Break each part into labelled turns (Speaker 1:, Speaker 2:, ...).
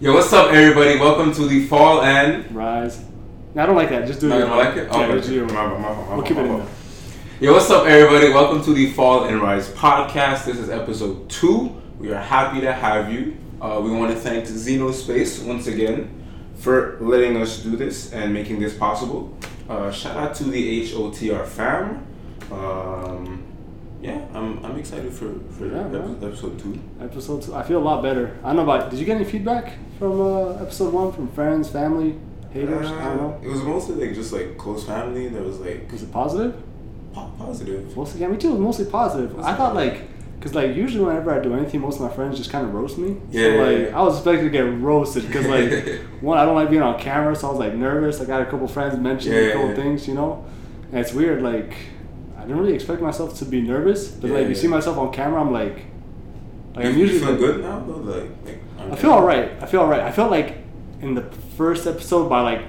Speaker 1: Yo, what's up, everybody? Welcome to the fall and.
Speaker 2: Rise. No, I don't like that. Just do it.
Speaker 1: Not gonna like it?
Speaker 2: Yeah,
Speaker 1: Okay. My my my
Speaker 2: We'll keep it in there.
Speaker 1: Yo, what's up, everybody? Welcome to the Fall and Rise podcast. This is episode two. We are happy to have you. Uh, we want to thank Xenospace once again for letting us do this and making this possible. Uh, shout out to the HOTR fam. Um, yeah, I'm, I'm excited for, for
Speaker 2: Yeah,
Speaker 1: episode two.
Speaker 2: Episode two. I feel a lot better. I don't know about. Did you get any feedback from uh, episode one from friends, family, haters? I don't know.
Speaker 1: Uh, It was mostly like just like close family. There was like
Speaker 2: Was it positive?
Speaker 1: po- positive.
Speaker 2: Mostly, yeah, me too. It was mostly positive. I thought like, cause like usually whenever I do anything, most of my friends just kind of roast me.
Speaker 1: Yeah,
Speaker 2: So
Speaker 1: yeah,
Speaker 2: like,
Speaker 1: yeah.
Speaker 2: I was expecting to get roasted because like, one, I don't like being on camera, so I was like nervous. I got a couple friends mentioning a couple things, you know, and it's weird. Like, didn't really expect myself to be nervous, but
Speaker 1: Yeah,
Speaker 2: like, you
Speaker 1: yeah.
Speaker 2: see myself on camera, I'm like, like
Speaker 1: you,
Speaker 2: I'm
Speaker 1: you
Speaker 2: usually
Speaker 1: feel
Speaker 2: like-
Speaker 1: good now though? Like, like on
Speaker 2: I feel alright. I feel alright. I felt like in the first episode by like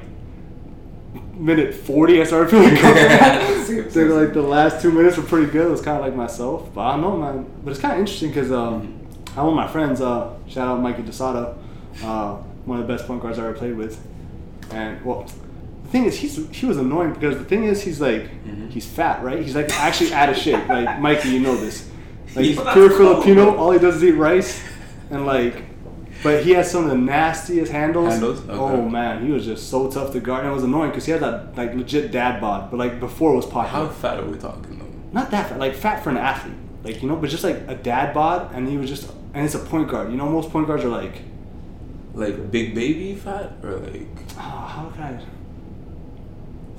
Speaker 2: minute forty, I started feeling comfortable.
Speaker 1: Same,
Speaker 2: so like the last two minutes were pretty good. It was kind of like myself, but I don't know, man. But it's kind of interesting because um, I have one of my friends. Uh, shout out Mikey DeSato, uh, one of the best point guards I ever played with. And well, the thing is, he's he was annoying because the thing is, he's like
Speaker 1: Mhm.
Speaker 2: he's fat, right? He's like actually out of shape. Like Mikey, you know this. Like he's pure
Speaker 1: cool,
Speaker 2: Filipino. All he does is eat rice, and like, but he has some of the nastiest handles.
Speaker 1: Handles? Okay.
Speaker 2: Oh man, he was just so tough to guard. And it was annoying because he had that like legit dad bod, but like before it was
Speaker 1: How
Speaker 2: popular.
Speaker 1: fat are we talking though?
Speaker 2: Not that fat, like fat for an athlete, like you know, but just like a dad bod, and he was just, and it's a point guard. You know, most point guards are like,
Speaker 1: Like big baby fat or like
Speaker 2: oh, how can I?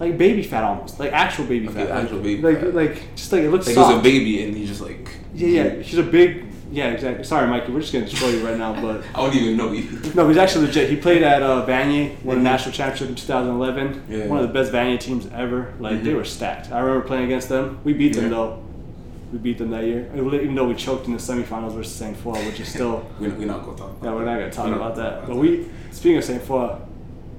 Speaker 2: Like baby fat almost, like actual baby
Speaker 1: Okay,
Speaker 2: fat,
Speaker 1: actual
Speaker 2: like,
Speaker 1: baby
Speaker 2: like,
Speaker 1: fat.
Speaker 2: like just like it looks
Speaker 1: like he was a baby and he's just like
Speaker 2: Yeah, yeah, he's a big. Yeah, exactly. Sorry, Mikey, we're just gonna destroy you right now, but
Speaker 1: I don't even know you.
Speaker 2: no, he's actually legit. He played at uh, Vanier, won a
Speaker 1: Mhm.
Speaker 2: national championship in 2011.
Speaker 1: Yeah.
Speaker 2: One of the best Vanier teams ever. Like they
Speaker 1: Mhm.
Speaker 2: were stacked. I remember playing against them. We beat them though. We beat them that year, even though we choked in the semifinals versus St. Foy, which is still.
Speaker 1: we we're not gonna talk. About
Speaker 2: Yeah, we're not gonna talk
Speaker 1: We're
Speaker 2: about that. But
Speaker 1: about
Speaker 2: we, speaking of St. Foy,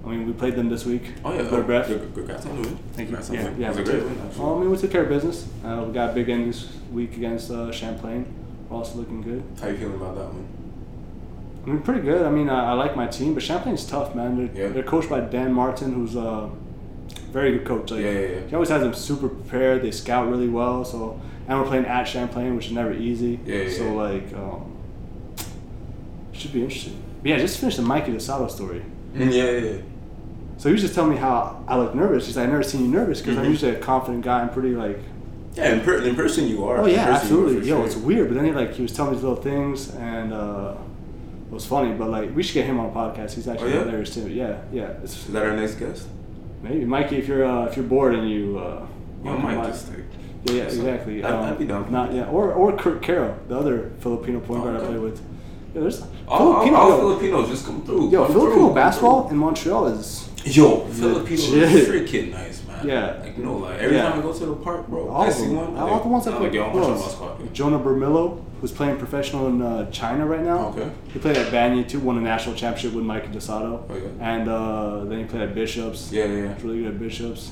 Speaker 2: I mean, we played them this week.
Speaker 1: Oh yeah,
Speaker 2: Good breath.
Speaker 1: Good, good, congrats on the win.
Speaker 2: Thank you.
Speaker 1: Congrats on
Speaker 2: Yeah, yeah.
Speaker 1: It was a great win. actually.
Speaker 2: Well, I mean, we took care of business. Uh, we got a big end this week against uh, Champlain. We're also looking good.
Speaker 1: How you feeling about that one?
Speaker 2: I mean, pretty good. I mean, I, I like my team, but Champlain's tough, man. They're,
Speaker 1: Yeah.
Speaker 2: they're coached by Dan Martin, who's a very good coach. Like,
Speaker 1: Yeah, yeah, yeah.
Speaker 2: He always has them super prepared. They scout really well. So, and we're playing at Champlain, which is never easy.
Speaker 1: Yeah, yeah,
Speaker 2: So,
Speaker 1: yeah.
Speaker 2: like, um, should be interesting. But yeah, just finished the Mikey DeSato story.
Speaker 1: Mm, yeah, yeah, yeah.
Speaker 2: So he was just telling me how I look nervous. He's like, I've never seen you nervous because I'm
Speaker 1: Mhm.
Speaker 2: usually a confident guy. I'm pretty like,
Speaker 1: Yeah, in, per- in person you are.
Speaker 2: oh yeah,
Speaker 1: person you are
Speaker 2: absolutely. Yo,
Speaker 1: sure.
Speaker 2: it's weird. But then he like he was telling me these little things, and uh, it was funny. But like, we should get him on a podcast. He's actually
Speaker 1: Oh, yeah?
Speaker 2: hilarious too. Yeah, yeah.
Speaker 1: Is that our next guest?
Speaker 2: Maybe Mikey, if you're uh, if you're bored and you, uh,
Speaker 1: I might
Speaker 2: might-
Speaker 1: just like.
Speaker 2: yeah, exactly.
Speaker 1: I'd,
Speaker 2: Um,
Speaker 1: I'd be down.
Speaker 2: Not yeah, or or Kurt Caro, the other Filipino point
Speaker 1: Oh,
Speaker 2: guard I
Speaker 1: okay.
Speaker 2: play with. Yeah, there's
Speaker 1: All, all,
Speaker 2: Filipino.
Speaker 1: all
Speaker 2: yo,
Speaker 1: Filipinos just come through.
Speaker 2: yo,
Speaker 1: come
Speaker 2: Filipino
Speaker 1: through,
Speaker 2: basketball in Montreal is
Speaker 1: Yo, Filipinos are freaking nice, man.
Speaker 2: Yeah.
Speaker 1: Like, no, like, every
Speaker 2: Yeah.
Speaker 1: time I go to the park, bro,
Speaker 2: all
Speaker 1: I see one.
Speaker 2: all the ones that
Speaker 1: I'm
Speaker 2: play.
Speaker 1: like, yo, basketball.
Speaker 2: Jonah Bermillo, who's playing professional in uh, China right now.
Speaker 1: Okay.
Speaker 2: He played at Vanier too, won a national championship with Mike DeSato.
Speaker 1: Oh, yeah.
Speaker 2: And uh, then he played at Bishops.
Speaker 1: Yeah, yeah, yeah.
Speaker 2: He's really good at Bishops.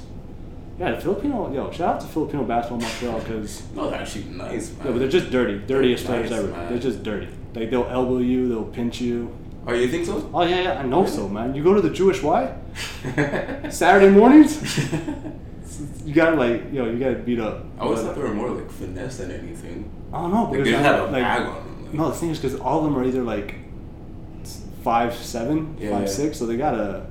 Speaker 2: Yeah, the Filipino, yo, shout out to Filipino basketball Montreal because
Speaker 1: No, they're actually nice, man.
Speaker 2: Yeah, but they're just dirty. Dirtiest
Speaker 1: Nice,
Speaker 2: players ever.
Speaker 1: man.
Speaker 2: They're just dirty. Like they'll elbow you, they'll pinch you.
Speaker 1: Oh, you think so?
Speaker 2: Oh yeah, yeah, I know so, man. You go to the Jewish Y Saturday mornings, you gotta like, yo, you gotta beat up.
Speaker 1: I always thought they were more like finesse than anything.
Speaker 2: I don't know
Speaker 1: Like, they
Speaker 2: I-
Speaker 1: had a
Speaker 2: like,
Speaker 1: bag on them. Like,
Speaker 2: No, the thing is because all of them are either like five seven,
Speaker 1: Yeah,
Speaker 2: five
Speaker 1: yeah.
Speaker 2: six, so they gotta.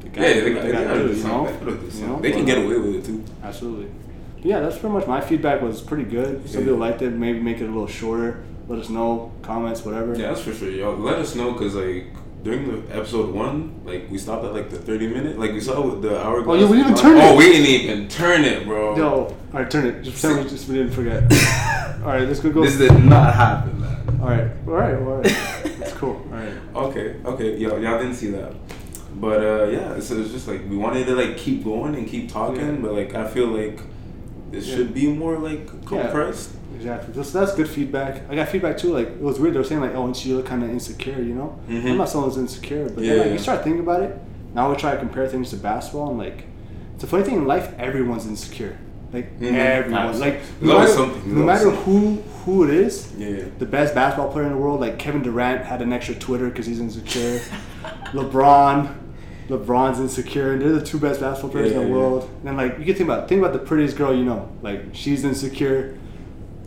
Speaker 2: They
Speaker 1: yeah,
Speaker 2: gotta
Speaker 1: they,
Speaker 2: do
Speaker 1: they, they,
Speaker 2: gotta do, you
Speaker 1: something.
Speaker 2: know?
Speaker 1: Gotta do
Speaker 2: You
Speaker 1: something.
Speaker 2: know?
Speaker 1: they can get away with it too.
Speaker 2: Absolutely. But yeah, that's pretty much my feedback was pretty good. Some
Speaker 1: Yeah.
Speaker 2: people liked it. Maybe make it a little shorter. Let us know comments, whatever.
Speaker 1: Yeah, that's for sure. Yo, let us know because like during the episode one, like we stopped at like the thirty minute. Like we saw with the hour.
Speaker 2: Oh, yeah, we didn't turn it.
Speaker 1: Oh, we didn't even turn it, bro.
Speaker 2: Yo, all right, turn it. Just me, just we didn't forget. all right, let's go.
Speaker 1: This did not happen, man.
Speaker 2: all right, all right, all right. That's cool. All right.
Speaker 1: Okay, okay, yo, y'all didn't see that, but uh, yeah, so it's just like we wanted to like keep going and keep talking,
Speaker 2: Yeah.
Speaker 1: but like I feel like this
Speaker 2: Yeah.
Speaker 1: should be more like compressed.
Speaker 2: Exactly. So that's good feedback. I got feedback too. Like it was weird. They were saying like, "Oh, and you look kind of insecure," you know.
Speaker 1: Mhm.
Speaker 2: I'm not someone who's insecure, but
Speaker 1: Yeah,
Speaker 2: then like
Speaker 1: yeah.
Speaker 2: you start thinking about it. Now we try to compare things to basketball, and like it's a funny thing in life. Everyone's insecure. Like
Speaker 1: Mhm.
Speaker 2: everyone, like no matter,
Speaker 1: something,
Speaker 2: no matter who who it is,
Speaker 1: Yeah.
Speaker 2: the best basketball player in the world, like Kevin Durant, had an extra Twitter because he's insecure. LeBron, LeBron's insecure, and they're the two best basketball players in the
Speaker 1: yeah.
Speaker 2: world. And then like you can think about think about the prettiest girl you know, like she's insecure.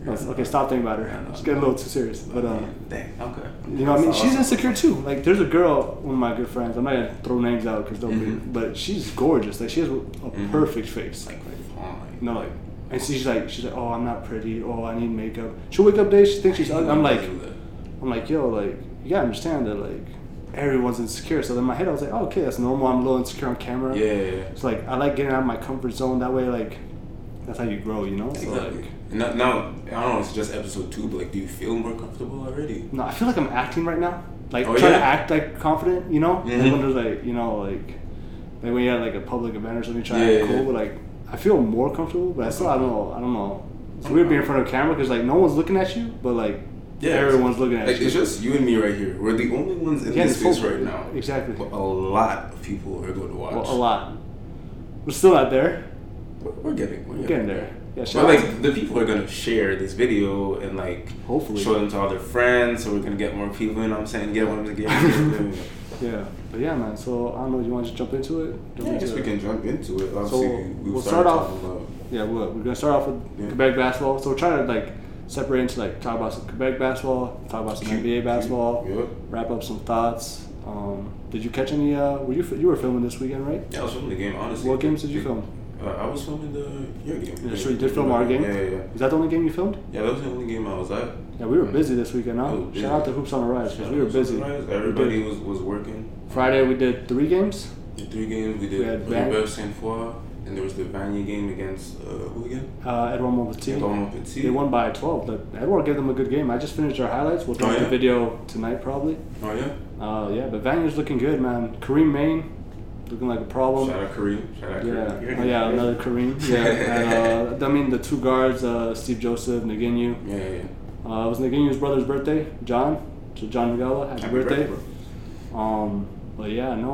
Speaker 2: No, okay, stop thinking about her. It's getting a little too serious, but uh,
Speaker 1: Dang. Okay.
Speaker 2: you know, what I mean, she's insecure too. Like, there's a girl, one of my good friends. I'm not gonna throw names out because they'll be,
Speaker 1: Mhm.
Speaker 2: but she's gorgeous. Like, she has a
Speaker 1: Mhm.
Speaker 2: perfect face.
Speaker 1: Like fine.
Speaker 2: No, like, and she's like, she's like, oh, I'm not pretty. Oh, I need makeup. She'll wake up days, she thinks she's ugly. I'm like, I'm like, yo, like, you gotta understand that, like, everyone's insecure. So in my head, I was like, oh, okay, that's normal. I'm a little insecure on camera.
Speaker 1: Yeah. yeah, yeah.
Speaker 2: It's like I like getting out of my comfort zone. That way, like, that's how you grow, you know. So
Speaker 1: Exactly.
Speaker 2: like,
Speaker 1: now, now, I don't know. It's just episode two, but like, do you feel more comfortable already?
Speaker 2: No, I feel like I'm acting right now. Like
Speaker 1: Oh,
Speaker 2: trying
Speaker 1: yeah?
Speaker 2: to act like confident, you know.
Speaker 1: Mhm.
Speaker 2: Like when there's like, you know, like like when you're at like a public event or something, trying
Speaker 1: Yeah,
Speaker 2: to act
Speaker 1: yeah,
Speaker 2: cool. But like, I feel more comfortable. But I still, I don't know. I don't know. It's weird being in front of a camera because like no one's looking at you, but like yeah, everyone's looking at
Speaker 1: Like
Speaker 2: you.
Speaker 1: it's just you and me right here. We're the only ones in this space right now.
Speaker 2: exactly.
Speaker 1: But a lot of people are going to watch.
Speaker 2: well, a lot. We're still not there.
Speaker 1: We're, we're getting. We're
Speaker 2: We're getting there. Yeah,
Speaker 1: But
Speaker 2: shout out
Speaker 1: like the people are gonna share this video and like
Speaker 2: Hopefully.
Speaker 1: show them to all their friends, so we're gonna get more people. You know what I'm saying? Get one of the games.
Speaker 2: Yeah, but yeah, man. So I don't know. You want to just jump into it? Jump
Speaker 1: yeah, I guess we can jump into it.
Speaker 2: So
Speaker 1: Obviously, we
Speaker 2: we'll
Speaker 1: started
Speaker 2: start off.
Speaker 1: about-
Speaker 2: Yeah, we're, we're gonna start off with
Speaker 1: Yeah.
Speaker 2: Quebec basketball. So we're trying to like separate into like talk about some Quebec basketball, talk about some NBA basketball, wrap up some thoughts. Um, did you catch any? Uh, were you you were filming this weekend, right?
Speaker 1: Yeah, I was filming the game. Honestly,
Speaker 2: What games did you film?
Speaker 1: Uh, I was filming the your game.
Speaker 2: Yeah, so you did film our game.
Speaker 1: Yeah, yeah, yeah.
Speaker 2: Is that the only game you filmed?
Speaker 1: Yeah, that was the only game I was at.
Speaker 2: Yeah, we were busy this weekend. Huh?
Speaker 1: Busy.
Speaker 2: Shout out to Hoops on the Rise because we were busy. We
Speaker 1: Everybody was, was working.
Speaker 2: Friday we did three games.
Speaker 1: The three games we
Speaker 2: We
Speaker 1: did.
Speaker 2: had
Speaker 1: We
Speaker 2: Van-
Speaker 1: Rebel Saint Foy, and there was the Vanier game against uh, who again?
Speaker 2: Uh, Edouard Montpetit.
Speaker 1: Edouard Petit.
Speaker 2: They won by 12. But Edward gave them a good game. I just finished our highlights. We'll
Speaker 1: Oh,
Speaker 2: drop the video tonight probably.
Speaker 1: Oh yeah.
Speaker 2: Uh, yeah, but Vanier's looking good, man. Kareem Main looking like a problem.
Speaker 1: Shout out Kareem. Shout out
Speaker 2: Yeah,
Speaker 1: Kareem.
Speaker 2: oh, yeah, another Kareem. Yeah, and, uh, I mean the two guards, uh, Steve Joseph, Naginu.
Speaker 1: Yeah, yeah. yeah.
Speaker 2: Uh, it was Naginu's brother's birthday, John. So John Nagala, happy,
Speaker 1: Happy
Speaker 2: birthday.
Speaker 1: bro.
Speaker 2: Um, but yeah, no.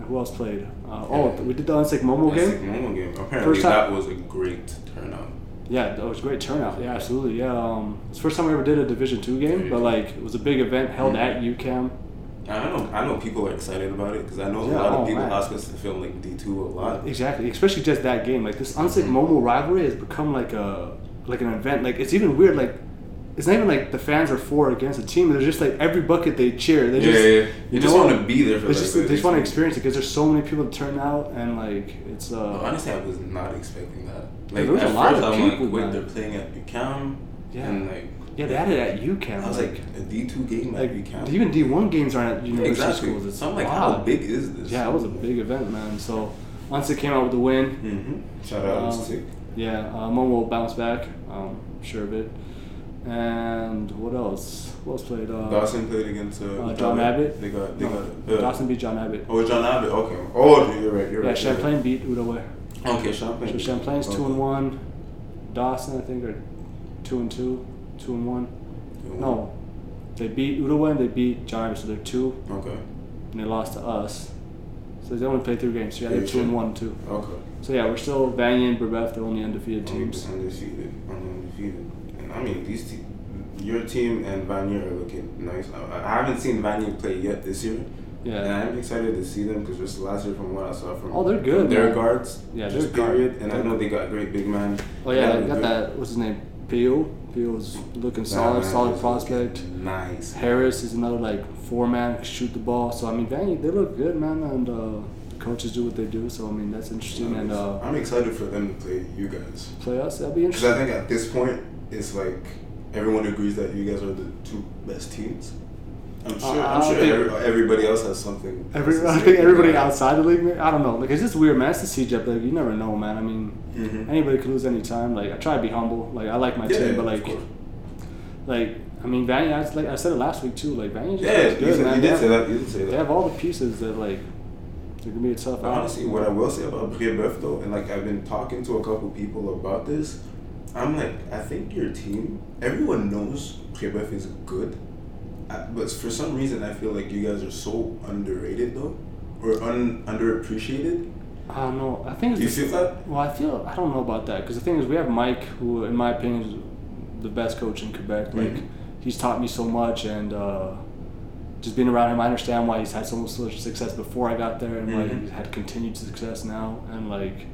Speaker 2: Uh, who else played? Uh, oh, we did the Ahuntsic Momo game.
Speaker 1: the Momo game. Apparently,
Speaker 2: First time-
Speaker 1: that was a great turnout.
Speaker 2: Yeah, that was a great turnout. Yeah, absolutely. Yeah, um, it's the first time we ever did a Division two game, but like it was a big event held
Speaker 1: Mhm.
Speaker 2: at UQAM.
Speaker 1: I know. I know people are excited about it because I know
Speaker 2: Yeah,
Speaker 1: a lot
Speaker 2: oh,
Speaker 1: of people
Speaker 2: man.
Speaker 1: ask us to film like D two a lot.
Speaker 2: Exactly, especially just that game. Like this Ahuntsic
Speaker 1: Mhm.
Speaker 2: Momo rivalry has become like a like an event. Like it's even weird. Like it's not even like the fans are for or against a team. They're just like every bucket they cheer. They
Speaker 1: Yeah,
Speaker 2: just
Speaker 1: yeah, yeah. You just want to be there for
Speaker 2: They
Speaker 1: like,
Speaker 2: just,
Speaker 1: the
Speaker 2: they just want to
Speaker 1: experience.
Speaker 2: it because there's so many people to turn out and like it's uh
Speaker 1: honestly, I was not expecting that. Like
Speaker 2: there was a lot of
Speaker 1: I'm
Speaker 2: people,
Speaker 1: like, wait,
Speaker 2: man.
Speaker 1: they're playing at UQAM,
Speaker 2: Yeah.
Speaker 1: and like
Speaker 2: yeah they had it at UQAM.
Speaker 1: I was like a D two game
Speaker 2: like
Speaker 1: at UQAM.
Speaker 2: even D one games aren't at university
Speaker 1: exactly.
Speaker 2: schools. It's
Speaker 1: so I'm like,
Speaker 2: wild.
Speaker 1: how big is this?
Speaker 2: Yeah, it was a big event, man. So Ahuntsic came out with the win.
Speaker 1: Mm-hmm. Shout out
Speaker 2: Um,
Speaker 1: Sick.
Speaker 2: Yeah, uh, Momo will bounce back. Um, I'm sure of it. And what else? Who else played? Uh,
Speaker 1: Dawson played against uh,
Speaker 2: uh, John Abbott.
Speaker 1: They got they
Speaker 2: no,
Speaker 1: got uh,
Speaker 2: Dawson beat John Abbott.
Speaker 1: Oh, John Abbott. Okay. Oh, you're right. You're
Speaker 2: yeah,
Speaker 1: right. you're
Speaker 2: Champlain beat
Speaker 1: right. Okay, Champlain.
Speaker 2: So Champlain's two and one. Dawson, I think, are two and two. Two and one. No, they beat Outaouais and they beat Abbott, so they're two,
Speaker 1: Okay.
Speaker 2: and they lost to us. So they only played three games. So yeah, they're two and one too.
Speaker 1: Okay.
Speaker 2: So yeah, we're still Vanier and Brebeuf, the only undefeated teams.
Speaker 1: Undefeated. Undefeated. And I mean, these te- your team and Vanier are looking nice. I, I haven't seen Vanier play yet this year.
Speaker 2: Yeah.
Speaker 1: And I'm excited to see them because just last year, from what I saw from
Speaker 2: Oh, they're good,
Speaker 1: their
Speaker 2: man.
Speaker 1: guards,
Speaker 2: Yeah,
Speaker 1: just
Speaker 2: they're guard-
Speaker 1: period. And I
Speaker 2: they're
Speaker 1: know they got great big man.
Speaker 2: Oh yeah, they got
Speaker 1: good.
Speaker 2: that. What's his name? Pio. Pio's looking solid, solid prospect.
Speaker 1: Nice.
Speaker 2: Harris is another like four man shoot the ball. So I mean, Vanier, they look good, man, and uh, the coaches do what they do. So I mean, that's interesting. And uh,
Speaker 1: I'm excited for them to play you guys.
Speaker 2: play us, that'll be interesting.
Speaker 1: Because I think at this point, it's like everyone agrees that you guys are the two best teams. I'm sure.
Speaker 2: Uh,
Speaker 1: I'm sure every, everybody else has something.
Speaker 2: Every, I think everybody outside the league, man, I don't know. Like it's just weird, man. It's the CEGEP league. You never know, man. I mean,
Speaker 1: Mhm.
Speaker 2: anybody could lose any time. Like I try to be humble. Like I like my
Speaker 1: Yeah,
Speaker 2: team, but like, like I mean. I, like I said it last week too. Like just
Speaker 1: Yeah,
Speaker 2: good,
Speaker 1: said,
Speaker 2: man.
Speaker 1: you did
Speaker 2: have-
Speaker 1: say that. You did say that.
Speaker 2: They have all the pieces that like they're gonna be a tough.
Speaker 1: But honestly, what I will say about Brebeuf though, and like I've been talking to a couple people about this, I'm like, I think your team, everyone knows Brebeuf is good, I, but for some reason I feel like you guys are so underrated though, or un underappreciated.
Speaker 2: I don't know. I think it's
Speaker 1: Do you feel that?
Speaker 2: Well, I feel I don't know about that because the thing is, we have Mike, who, in my opinion, is the best coach in Quebec. Like,
Speaker 1: Mhm.
Speaker 2: he's taught me so much, and uh, just being around him, I understand why he's had so much success before I got there, and why
Speaker 1: Mhm.
Speaker 2: he's had continued success now. And like,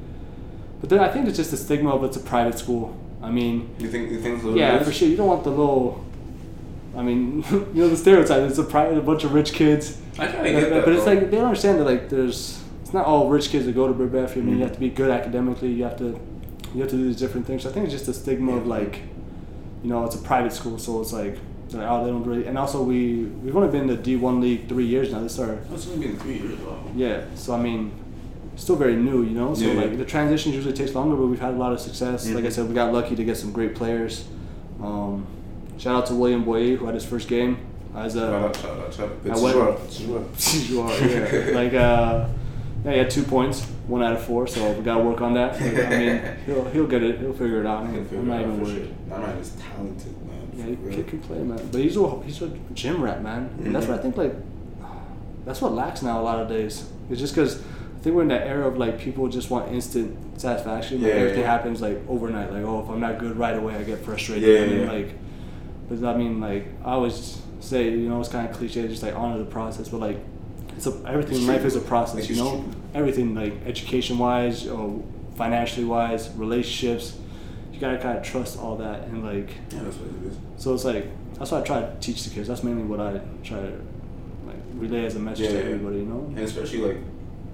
Speaker 2: but then I think it's just the stigma of it's a private school. I mean,
Speaker 1: You think you think what
Speaker 2: yeah, for sure. You don't want the little. I mean, you know the stereotype. It's a private, a bunch of rich kids.
Speaker 1: I kind
Speaker 2: But,
Speaker 1: of get that.
Speaker 2: but it's
Speaker 1: though.
Speaker 2: like they don't understand that like there's not all rich kids that go to Brebeuf. I mean,
Speaker 1: Mhm.
Speaker 2: you have to be good academically. You have to you have to do these different things. So I think it's just a stigma of like, you know, it's a private school, so it's like, like oh they don't really. And also we we've only been in the D one league three years now. This is our
Speaker 1: it's only been three years. Wow.
Speaker 2: yeah. So I mean, still very new, you know. So
Speaker 1: Yeah.
Speaker 2: like the transition usually takes longer, but we've had a lot of success. Like I
Speaker 1: Mhm.
Speaker 2: said, we got lucky to get some great players. Um, shout out to William Boye who had his first game as a
Speaker 1: Shout out, shout out, shout out. It's Joao, it's Joao.
Speaker 2: yeah. like, uh, yeah, he had two points, one out of four, so we gotta work on that. I mean, he'll he'll get it, he'll figure it out. I'm, not even worried.
Speaker 1: sure. That man is talented, man.
Speaker 2: Yeah, he
Speaker 1: real.
Speaker 2: kid can play, man. But he's a he's a gym rat, man. And that's what I
Speaker 1: Mhm.
Speaker 2: think. Like, that's what lacks now a lot of days. It's just because I think we're in that era of like people just want instant satisfaction. Like
Speaker 1: Yeah,
Speaker 2: everything
Speaker 1: yeah.
Speaker 2: happens like overnight. Like, oh, if I'm not good right away, I get frustrated.
Speaker 1: Yeah,
Speaker 2: and
Speaker 1: yeah.
Speaker 2: like, but I mean, like I always say, you know, it's kind of cliche, just like honor the process. But like, it's a everything in life is a process. You know, everything like education wise, or financially wise, relationships. You gotta kind of trust all that and like.
Speaker 1: Yeah, that's what it is.
Speaker 2: So it's like that's what I try to teach the kids. That's mainly what I try to like relay as a message
Speaker 1: Yeah,
Speaker 2: to everybody. You know.
Speaker 1: And especially like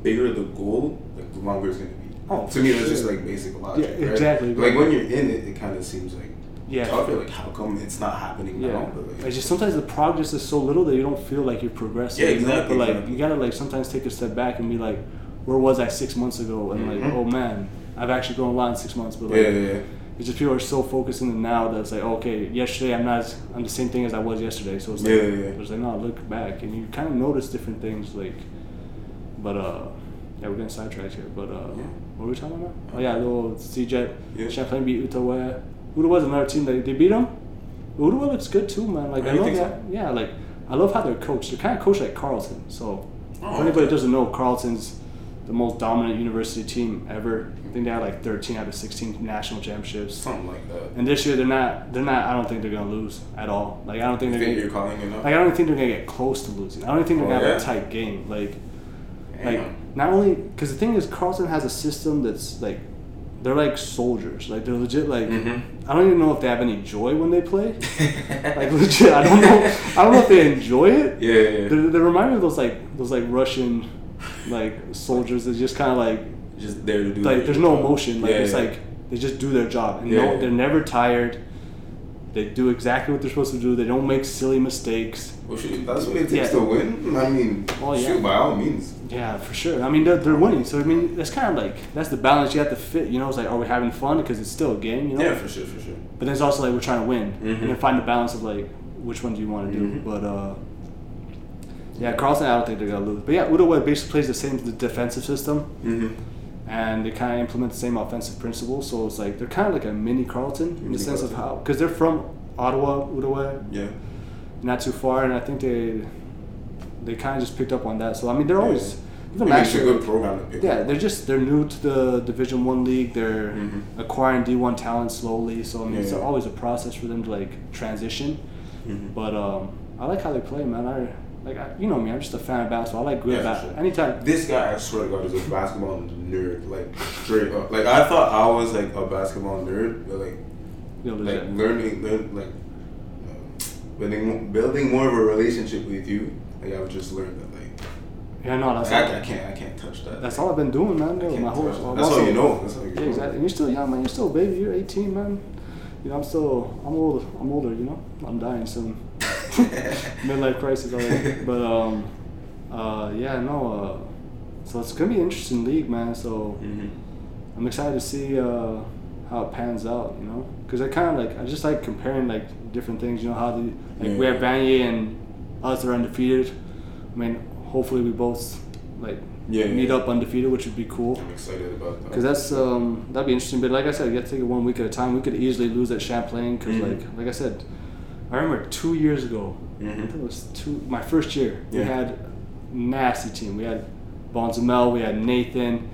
Speaker 1: bigger the goal, like the longer it's gonna be.
Speaker 2: Oh,
Speaker 1: to me,
Speaker 2: for
Speaker 1: that's just like basic logic.
Speaker 2: Yeah,
Speaker 1: right?
Speaker 2: exactly.
Speaker 1: Like when you're in it, it kind of seems like
Speaker 2: Yeah.
Speaker 1: I feel Like how come it's not happening
Speaker 2: Yeah.
Speaker 1: now? But like,
Speaker 2: It's just sometimes the progress is so little that you don't feel like you're progressing.
Speaker 1: Yeah, exactly,
Speaker 2: But like
Speaker 1: exactly.
Speaker 2: you gotta like sometimes take a step back and be like, where was I six months ago? And like,
Speaker 1: Mhm.
Speaker 2: oh man, I've actually grown a lot in six months. But like,
Speaker 1: yeah, yeah, yeah.
Speaker 2: it's just people are so focused in the now that it's like, okay, yesterday I'm not, as, I'm the same thing as I was yesterday. So it's like,
Speaker 1: Yeah, yeah, yeah.
Speaker 2: it's like no, look back and you kind of notice different things like, but uh, yeah, we're getting sidetracked here. But uh,
Speaker 1: Yeah.
Speaker 2: what were we talking about? Oh yeah, little CJ,
Speaker 1: Yeah.
Speaker 2: Champlain beat Outaouais. Outaouais another team that they beat them. Ottawa looks good too, man. Like
Speaker 1: Oh,
Speaker 2: I love
Speaker 1: think so?
Speaker 2: that. Yeah, like I love how they're coached. They're kind of coached like Carleton. So
Speaker 1: Oh,
Speaker 2: if anybody
Speaker 1: okay.
Speaker 2: doesn't know, Carleton's the most dominant university team ever. I think they had like 13 out of 16 national championships.
Speaker 1: Something like that.
Speaker 2: And this year they're not. They're not. I don't think they're gonna lose at all. Like I don't think
Speaker 1: You
Speaker 2: they're
Speaker 1: think
Speaker 2: gonna.
Speaker 1: you're calling it now?
Speaker 2: Like I don't think they're gonna get close to losing. I don't think they're
Speaker 1: Oh,
Speaker 2: gonna have
Speaker 1: yeah?
Speaker 2: a tight game. Like
Speaker 1: Damn.
Speaker 2: like not only because the thing is Carleton has a system that's like they're like soldiers. Like they're legit. Like
Speaker 1: Mhm.
Speaker 2: I don't even know if they have any joy when they play. like legit, I don't know. I don't know if they enjoy it.
Speaker 1: Yeah, yeah, yeah.
Speaker 2: They, they remind me of those like those like Russian like soldiers that just kind of like
Speaker 1: just there to do.
Speaker 2: like there's no
Speaker 1: job.
Speaker 2: emotion. Like
Speaker 1: Yeah,
Speaker 2: it's
Speaker 1: yeah.
Speaker 2: like they just do their job and
Speaker 1: Yeah,
Speaker 2: no,
Speaker 1: yeah.
Speaker 2: they're never tired. They do exactly what they're supposed to do. They don't make silly mistakes.
Speaker 1: Well, shoot, that's what it takes
Speaker 2: Yeah.
Speaker 1: to win. I mean,
Speaker 2: Oh, yeah.
Speaker 1: shoot, by all means.
Speaker 2: Yeah, for sure. I mean, they're, they're winning. So I mean, that's kind of like that's the balance you have to fit. You know, it's like are we having fun because it's still a game. You know.
Speaker 1: Yeah, for sure, for sure.
Speaker 2: But then it's also like we're trying to win
Speaker 1: Mhm.
Speaker 2: and then find the balance of like which one do you want to do.
Speaker 1: Mhm.
Speaker 2: But uh, yeah, Carleton, I don't think they're gonna lose. But yeah, Outaouais basically plays the same the defensive system,
Speaker 1: Mm-hmm.
Speaker 2: And they kind of implement the same offensive principles. So it's like they're kind of like a mini Carleton in
Speaker 1: Mini
Speaker 2: the sense of how because they're from Ottawa, Outaouais,
Speaker 1: Yeah.
Speaker 2: not too far, and I think they they kind of just picked up on that. So I mean, they're
Speaker 1: Yeah.
Speaker 2: always even
Speaker 1: mean,
Speaker 2: last year.
Speaker 1: good program
Speaker 2: Yeah, they're just they're new to the Division One league. They're
Speaker 1: Mhm.
Speaker 2: acquiring D one talent slowly, so I mean it's
Speaker 1: Yeah.
Speaker 2: always a process for them to like transition.
Speaker 1: Mhm.
Speaker 2: But um, I like how they play, man. I like I, you know me. I'm just a fan of basketball. I like good
Speaker 1: Yeah,
Speaker 2: basketball.
Speaker 1: sure.
Speaker 2: Anytime.
Speaker 1: This guy, I swear to God, is a basketball nerd. Like straight up. Like I thought I was like a basketball nerd, but like
Speaker 2: Yo,
Speaker 1: like learning, learn, like building building more of a relationship with you. Like I've just learned that like
Speaker 2: yeah, no, that's
Speaker 1: I,
Speaker 2: all,
Speaker 1: I can't I can't touch that.
Speaker 2: that's all I've been doing, man.
Speaker 1: I
Speaker 2: Yo, my whole
Speaker 1: touch that.
Speaker 2: I'm
Speaker 1: That's all you know. That's all you
Speaker 2: Yeah,
Speaker 1: know.
Speaker 2: exactly. And you're still young, man. You're still a baby. You're 18, man. You know, I'm still I'm old. I'm older. You know, I'm dying soon. Midlife crisis already. But um, uh, yeah, no. Uh, so it's gonna be an interesting league, man. So.
Speaker 1: Mhm.
Speaker 2: I'm excited to see uh, how it pans out, you know, because I kind of like I just like comparing like different things. You know how the like we
Speaker 1: Yeah.
Speaker 2: have Vanier and us are undefeated. I mean, hopefully we both like
Speaker 1: Yeah,
Speaker 2: meet
Speaker 1: yeah.
Speaker 2: up undefeated, which would be cool.
Speaker 1: I'm excited about that.
Speaker 2: Because that's um, that'd be interesting. But like I said, you got to take it one week at a time. We could easily lose at Champlain because
Speaker 1: Mhm.
Speaker 2: like like I said, I remember two years ago. I
Speaker 1: Mhm.
Speaker 2: think it was two. My first year, we
Speaker 1: Yeah.
Speaker 2: had nasty team. We had Bonzamel, we had Nathan,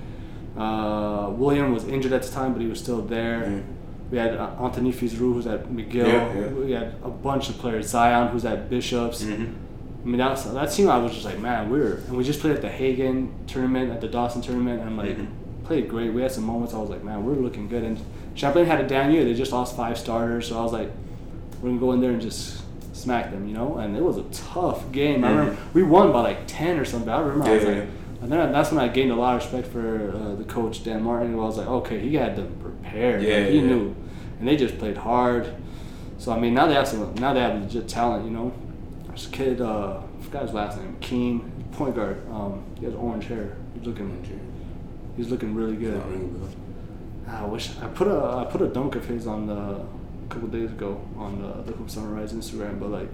Speaker 2: Uh, William was injured at the time, but he was still there.
Speaker 1: Yeah.
Speaker 2: We had uh, Anthony Fizru, who's at McGill.
Speaker 1: Yeah, yeah.
Speaker 2: We had a bunch of players. Zion, who's at Bishops.
Speaker 1: Mhm.
Speaker 2: I mean, that, was, that team, I was just like, man, we were. And we just played at the Hagen tournament, at the Dawson tournament, and like,
Speaker 1: Mhm.
Speaker 2: played great. We had some moments I was like, man, we're looking good. And Champlain had a down year. They just lost five starters. So I was like, we're going to go in there and just smack them, you know? And it was a tough game. I remember we won by like 10 or something. I remember I was like, and then that's when I gained a lot of respect for uh, the coach, Dan Martin. I was like, okay, he had them prepared.
Speaker 1: Yeah,
Speaker 2: Like, he
Speaker 1: yeah.
Speaker 2: knew. And they just played hard. So, I mean, now they have some, now they have legit talent, you know? A kid, uh, I forgot his last name, Keen, point guard. Um, he has orange hair. He's looking, he's looking really good.
Speaker 1: Not ringing a.
Speaker 2: Ah, I wish I put a I put a dunk of his on the a couple days ago on the, the Hoop Sunrise Instagram, but like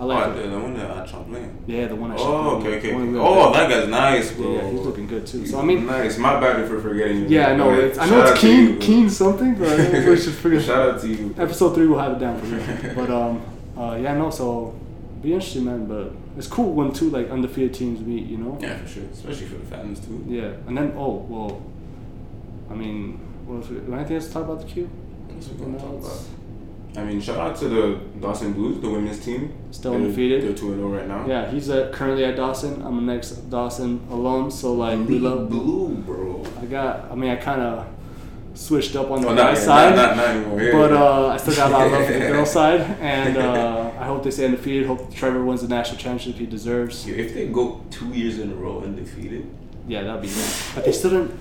Speaker 2: I like
Speaker 1: Oh, the, the one that at Champlain.
Speaker 2: yeah the one I
Speaker 1: Oh, okay, okay. Oh, that guy's nice,
Speaker 2: yeah,
Speaker 1: bro.
Speaker 2: yeah, he's looking good too. So I mean,
Speaker 1: nice. My bad for forgetting. your
Speaker 2: yeah, I know it's I know it's Keen
Speaker 1: you.
Speaker 2: Keen something, but we should figure.
Speaker 1: Shout out to you.
Speaker 2: Episode three we'll have it down for you. but um, uh, yeah, no, so be interesting, man. But it's cool when two like undefeated teams meet, you know.
Speaker 1: Yeah, for sure. Especially for the fans too.
Speaker 2: Yeah, and then oh well, I mean, what else? we- Anything else to talk about the Q?
Speaker 1: What's we gonna
Speaker 2: No,
Speaker 1: talk about?
Speaker 2: It's-
Speaker 1: I mean, shout out to the Dawson Blues, the women's team.
Speaker 2: Still
Speaker 1: They're-
Speaker 2: undefeated.
Speaker 1: They're two and zero right now.
Speaker 2: Yeah, he's at, currently at Dawson. I'm an ex Dawson alum, so like we love.
Speaker 1: blue, bro.
Speaker 2: I got. I mean, I kind of switched up on the
Speaker 1: Oh,
Speaker 2: guy side,
Speaker 1: not, not, not anymore.
Speaker 2: But uh, I still got a lot of love for the girl side, and uh, I hope they stay undefeated. Hope Trevor wins the national championship if he deserves.
Speaker 1: If they go two years in a row undefeated,
Speaker 2: Yeah, that'd be great. But they still didn't.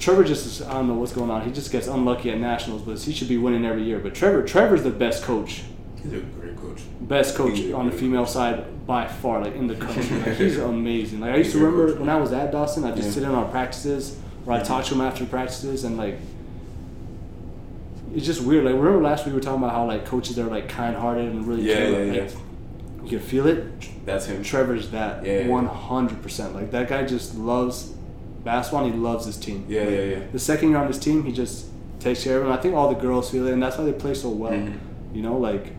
Speaker 2: Trevor just is, I don't know what's going on. He just gets unlucky at nationals, but he should be winning every year. But Trevor, Trevor's the best coach,
Speaker 1: he's a great coach.
Speaker 2: best coach on the female
Speaker 1: coach.
Speaker 2: side by far, like in the country. Like he's amazing. Like I used to remember when I was at Dawson, I just
Speaker 1: Yeah.
Speaker 2: sit in on practices or I talk to him after practices, and like it's just weird. Like remember last week we were talking about how like coaches are like kind-hearted and really
Speaker 1: Yeah,
Speaker 2: care.
Speaker 1: yeah,
Speaker 2: like,
Speaker 1: yeah.
Speaker 2: You can feel it.
Speaker 1: That's him.
Speaker 2: Trevor's that
Speaker 1: Yeah, yeah.
Speaker 2: one hundred percent. Like that guy just loves basketball. and He loves his team.
Speaker 1: Yeah, yeah, yeah.
Speaker 2: The second you're on his team, he just takes care of him. I think all the girls feel it, and that's why they play so well.
Speaker 1: Mhm.
Speaker 2: You know, like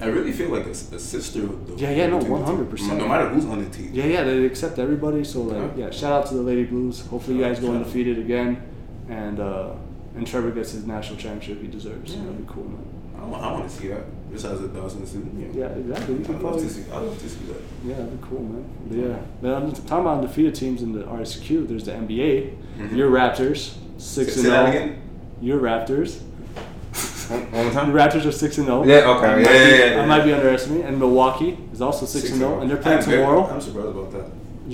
Speaker 1: I really feel like a, a sisterhood. though,
Speaker 2: Yeah, yeah, no,
Speaker 1: the team.
Speaker 2: 100%.
Speaker 1: No matter who's on the team.
Speaker 2: yeah, yeah, they accept everybody. So like,
Speaker 1: Yeah.
Speaker 2: yeah, shout out to the Lady Blues. Hopefully, you guys go undefeated again, and uh, and Trevor gets his national championship he deserves.
Speaker 1: Yeah.
Speaker 2: That'd be cool, man.
Speaker 1: I want, I want to see that. This has a Dawson student.
Speaker 2: Yeah, exactly. You
Speaker 1: I
Speaker 2: can
Speaker 1: love to see. I love to see that.
Speaker 2: Yeah, that'd be cool, man. Yeah, I'm talking about undefeated teams in the RSEQ. There's the NBA.
Speaker 1: Mhm.
Speaker 2: Your Raptors, six
Speaker 1: Say
Speaker 2: and
Speaker 1: that
Speaker 2: zero.
Speaker 1: again.
Speaker 2: Your Raptors.
Speaker 1: One, one more
Speaker 2: The
Speaker 1: time.
Speaker 2: Raptors are six and zero.
Speaker 1: Yeah, okay.
Speaker 2: I
Speaker 1: Yeah,
Speaker 2: might
Speaker 1: yeah,
Speaker 2: be-
Speaker 1: yeah, yeah.
Speaker 2: I might be underestimating. And Milwaukee is also six, and zero, and they're playing
Speaker 1: I'm very-
Speaker 2: tomorrow.
Speaker 1: I'm surprised about that.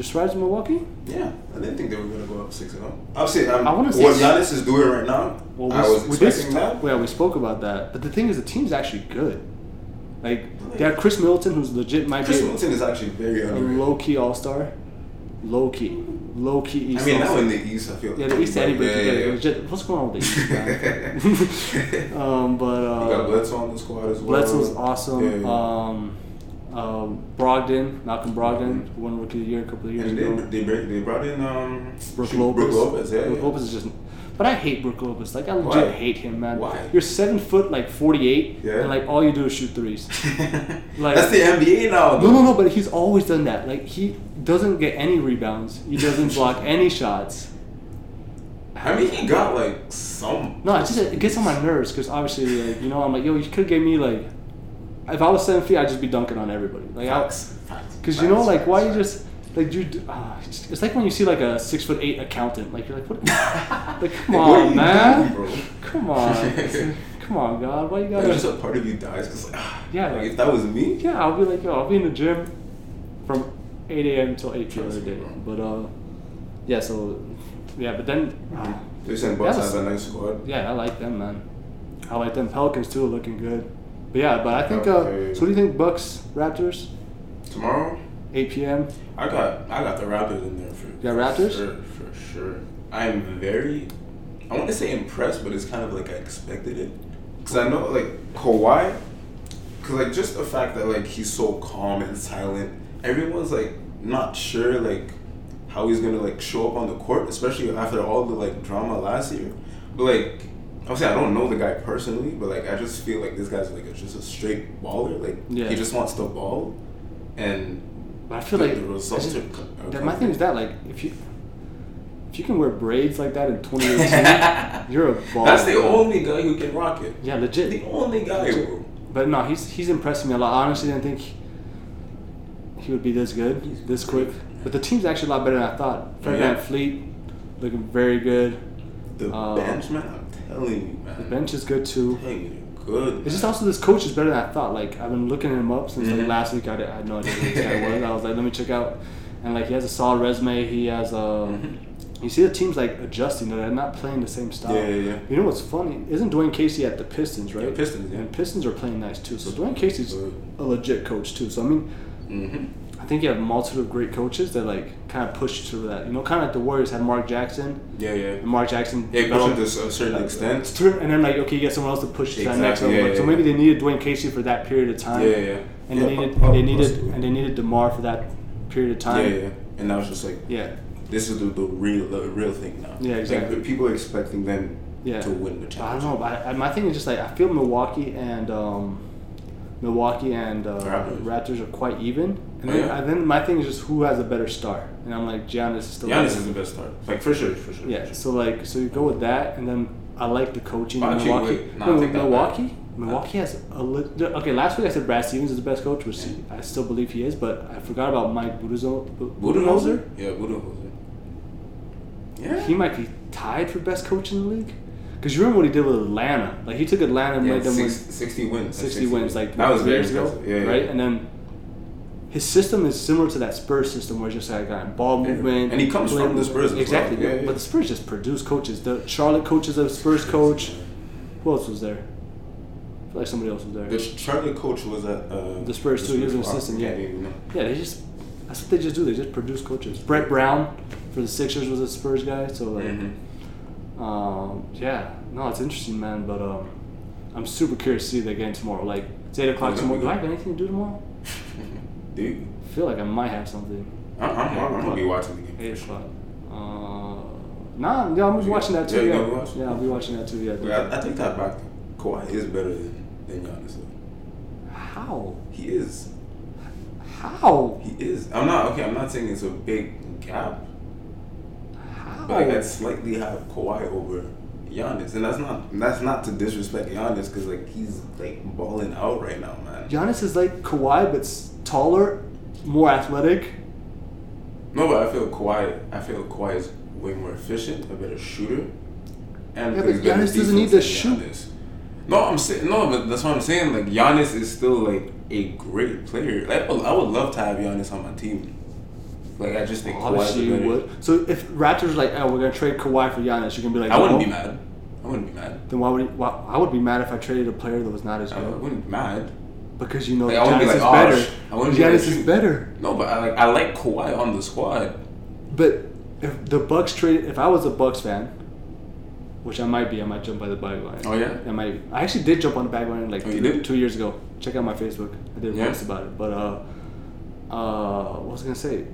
Speaker 2: Surprised in Milwaukee?
Speaker 1: Yeah, I didn't think they were gonna go up six and zero. Obviously, um,
Speaker 2: I
Speaker 1: what Giannis is doing right now.
Speaker 2: Well,
Speaker 1: I was
Speaker 2: we
Speaker 1: expecting that.
Speaker 2: Yeah, we spoke about that. But the thing is, the team's actually good. Like they have Khris Middleton, who's legit might
Speaker 1: Chris
Speaker 2: be
Speaker 1: Middleton is actually very
Speaker 2: a
Speaker 1: underrated.
Speaker 2: low key All Star. Low key, low key East.
Speaker 1: I mean, now in the East, I feel.
Speaker 2: Yeah, the East anybody
Speaker 1: yeah,
Speaker 2: can get
Speaker 1: yeah,
Speaker 2: it.
Speaker 1: yeah.
Speaker 2: Legit, what's going on with the East? man? um, but uh,
Speaker 1: You got Bledsoe on the squad as well.
Speaker 2: Bledsoe's awesome.
Speaker 1: Yeah, yeah.
Speaker 2: Um, um, Brogdon, Malcolm Brogdon, who won Rookie of the Year a couple of years
Speaker 1: and
Speaker 2: ago.
Speaker 1: they, they, they brought in um,
Speaker 2: Brooke Lopez.
Speaker 1: Brooke Lopez, yeah.
Speaker 2: Brooke. Lopez is just. But I hate Brooke Lopez. Like I legit
Speaker 1: Why?
Speaker 2: hate him, man.
Speaker 1: Why?
Speaker 2: You're seven foot, like forty eight,
Speaker 1: Yeah.
Speaker 2: and like all you do is shoot threes. Like-
Speaker 1: That's the NBA now.
Speaker 2: No,
Speaker 1: though.
Speaker 2: no, no. But he's always done that. Like he doesn't get any rebounds. He doesn't block any shots.
Speaker 1: I mean, he got like some.
Speaker 2: No, it just it gets on my nerves because obviously, like you know, I'm like, yo, you could give me like, if I was seven feet, I'd just be dunking on everybody. Like,
Speaker 1: Facts. Facts.
Speaker 2: Because you know,
Speaker 1: Facts,
Speaker 2: like, why you just like dude? Uh, it's, it's like when you see like a six foot eight accountant. Like you're like, what? like, come on, man.
Speaker 1: doing, bro?
Speaker 2: Come on, come on, God. Why you gotta?
Speaker 1: just a part of you dies because, like, ah,
Speaker 2: Yeah,
Speaker 1: like if that was me,
Speaker 2: yeah, I'll be like, yo, I'll be in the gym from eight a.m. till eight p.m. Every day. But uh, yeah. So yeah, but then. uh,
Speaker 1: they said Bucks have a nice squad.
Speaker 2: Yeah, I like them, man. I like them. Pelicans too, looking good. But yeah, but I think. Uh,
Speaker 1: Okay.
Speaker 2: so what do you think, Bucks, Raptors,
Speaker 1: Tomorrow,
Speaker 2: 8 p.m.
Speaker 1: I got I got the Raptors in there for.
Speaker 2: got Raptors?
Speaker 1: Sure, for sure. I'm very. I want to say impressed, but it's kind of like I expected it, because I know like Kawhi, because like just the fact that like he's so calm and silent, everyone's like not sure like how he's gonna like show up on the court, especially after all the like drama last year. But like obviously I don't know the guy personally, but like I just feel like this guy's like a, just a straight baller. Like
Speaker 2: Yeah.
Speaker 1: he just wants the ball, and
Speaker 2: But I feel
Speaker 1: the,
Speaker 2: like
Speaker 1: the results
Speaker 2: just-
Speaker 1: are
Speaker 2: that my thing is that like if you if you can wear braids like that in 2018, you're a baller.
Speaker 1: That's the only guy who can rock it.
Speaker 2: Yeah, legit.
Speaker 1: The only guy,
Speaker 2: Legit. But no, he's he's impressing me a lot. I honestly didn't think he would be this good,
Speaker 1: He's
Speaker 2: this quick. But the team's actually a lot better than I thought. Fred
Speaker 1: Yeah.
Speaker 2: VanVleet looking very good.
Speaker 1: The
Speaker 2: Uh,
Speaker 1: bench, man. I'm telling you, man.
Speaker 2: The bench is good too.
Speaker 1: I'm telling you, they're good.
Speaker 2: It's just also this coach is better than I thought. Like I've been looking him up since
Speaker 1: Mhm.
Speaker 2: like last week. I, did, I had no idea who this guy was. I was like, let me check out. And like he has a solid resume. He has a.
Speaker 1: Mhm.
Speaker 2: You see the team's like adjusting. They're not playing the same style.
Speaker 1: Yeah, yeah, yeah.
Speaker 2: You know what's funny? Isn't Dwane Casey at the Pistons, right?
Speaker 1: Yeah, Pistons, yeah.
Speaker 2: And Pistons are playing nice too. So Dwane Casey's a legit coach too. So I mean,
Speaker 1: Mm-hmm.
Speaker 2: I think you have of great coaches that like kind of push you to that. You know, kind of like the Warriors had Mark Jackson.
Speaker 1: Yeah, yeah.
Speaker 2: And Mark Jackson.
Speaker 1: Yeah,
Speaker 2: developed-
Speaker 1: to a certain extent.
Speaker 2: and then like okay, you get someone else to push you to that next level.
Speaker 1: yeah,
Speaker 2: so
Speaker 1: yeah,
Speaker 2: maybe they needed Dwane Casey for that period of time.
Speaker 1: Yeah, yeah.
Speaker 2: And they needed
Speaker 1: Pop-
Speaker 2: they needed
Speaker 1: good.
Speaker 2: and they needed DeMar for that period of time.
Speaker 1: yeah. Yeah. And now was just like
Speaker 2: Yeah.
Speaker 1: this is the, the real the real thing now.
Speaker 2: Yeah, exactly.
Speaker 1: Like, people are expecting them to win the championship.
Speaker 2: I don't know. I, my thing is just like I feel Milwaukee and um, Milwaukee and uh,
Speaker 1: Raptors.
Speaker 2: Raptors. are quite even. And
Speaker 1: Oh,
Speaker 2: then,
Speaker 1: yeah?
Speaker 2: and then my thing is just who has a better star. And I'm like Giannis is still.
Speaker 1: Giannis is the best start. Like for sure, for sure.
Speaker 2: Yeah. So like so you go with that, and then I like the coaching. in Milwaukee.
Speaker 1: wait, no,
Speaker 2: No, Milwaukee.
Speaker 1: back.
Speaker 2: Milwaukee has a li- okay. Last week I said Brad Stevens is the best coach, which I still believe he is, but I forgot about Mike Budenholzer.
Speaker 1: Budenholzer? Yeah, Budenholzer. Yeah.
Speaker 2: He might be tied for best coach in the league. Because you remember what he did with Atlanta? Like he took Atlanta and
Speaker 1: yeah
Speaker 2: made them win
Speaker 1: 60 wins.
Speaker 2: 60 wins like
Speaker 1: that was
Speaker 2: years ago.
Speaker 1: Yeah, yeah.
Speaker 2: right? And then his system is similar to that Spurs system, where it's just like uh, ball movement.
Speaker 1: And he comes from the. Spurs as well.
Speaker 2: exactly.
Speaker 1: Yeah, yeah.
Speaker 2: But the Spurs just produce coaches. The Charlotte coach is a Spurs coach. Who else was there? I feel like somebody else was there.
Speaker 1: The Charlotte coach was at uh,
Speaker 2: The Spurs too, he was an assistant, yeah.
Speaker 1: can't even know.
Speaker 2: Yeah, they just that's what they just do. They just produce coaches. Brett Brown for the Sixers was a Spurs guy, so like,
Speaker 1: Mhm.
Speaker 2: um, yeah, no, it's interesting, man. But um, I'm super curious to see that game tomorrow. Like it's eight o'clock tomorrow. Do I have anything to do tomorrow?
Speaker 1: Dude,
Speaker 2: I feel like I might have something.
Speaker 1: I'm, I'm, I'm, I'm gonna be watching the game.
Speaker 2: Eight o'clock. Uh, nah, yeah, I'm
Speaker 1: You
Speaker 2: watching that too.
Speaker 1: yeah, you
Speaker 2: Yeah,
Speaker 1: gonna be watching?
Speaker 2: yeah, I'll be watching that too. Yeah.
Speaker 1: Wait, I, I take that back. Kawhi is better than, than Giannis. Though.
Speaker 2: How?
Speaker 1: He is.
Speaker 2: How?
Speaker 1: He is. I'm not okay. I'm not saying it's a big gap,
Speaker 2: How?
Speaker 1: but like I slightly have Kawhi over Giannis, and that's not that's not to disrespect Giannis because like he's like balling out right now, man.
Speaker 2: Giannis is like Kawhi, but taller, more athletic.
Speaker 1: No, but I feel Kawhi. I feel Kawhi is way more efficient, a better shooter, and
Speaker 2: Yeah, but Giannis doesn't need to shoot.
Speaker 1: Giannis. No, I'm saying no, but that's what I'm saying. Like Giannis is still like a great player. Like, I would- love to have Giannis on my team. Like I just think Kawhi's
Speaker 2: Obviously,
Speaker 1: a
Speaker 2: you
Speaker 1: better.
Speaker 2: would. So if Raptors are like, oh, we're gonna trade Kawhi for Giannis, you can be like,
Speaker 1: I wouldn't
Speaker 2: no.
Speaker 1: be mad. I wouldn't be mad.
Speaker 2: Then why would he, why, I would be mad if I traded a player that was not as good?
Speaker 1: I wouldn't be mad.
Speaker 2: Because you know
Speaker 1: Like,
Speaker 2: Giannis
Speaker 1: be like,
Speaker 2: is
Speaker 1: oh,
Speaker 2: better.
Speaker 1: I be
Speaker 2: Giannis
Speaker 1: like,
Speaker 2: is better.
Speaker 1: No, but I like I like Kawhi on the squad.
Speaker 2: But if the Bucks trade, if I was a Bucks fan, which I might be, I might jump by the bandwagon.
Speaker 1: Oh, yeah?
Speaker 2: I might. I actually did jump on the bandwagon like
Speaker 1: Oh,
Speaker 2: two, years ago. Check out my Facebook. I did a
Speaker 1: Yeah?
Speaker 2: post about it. But uh, uh, what was I gonna say?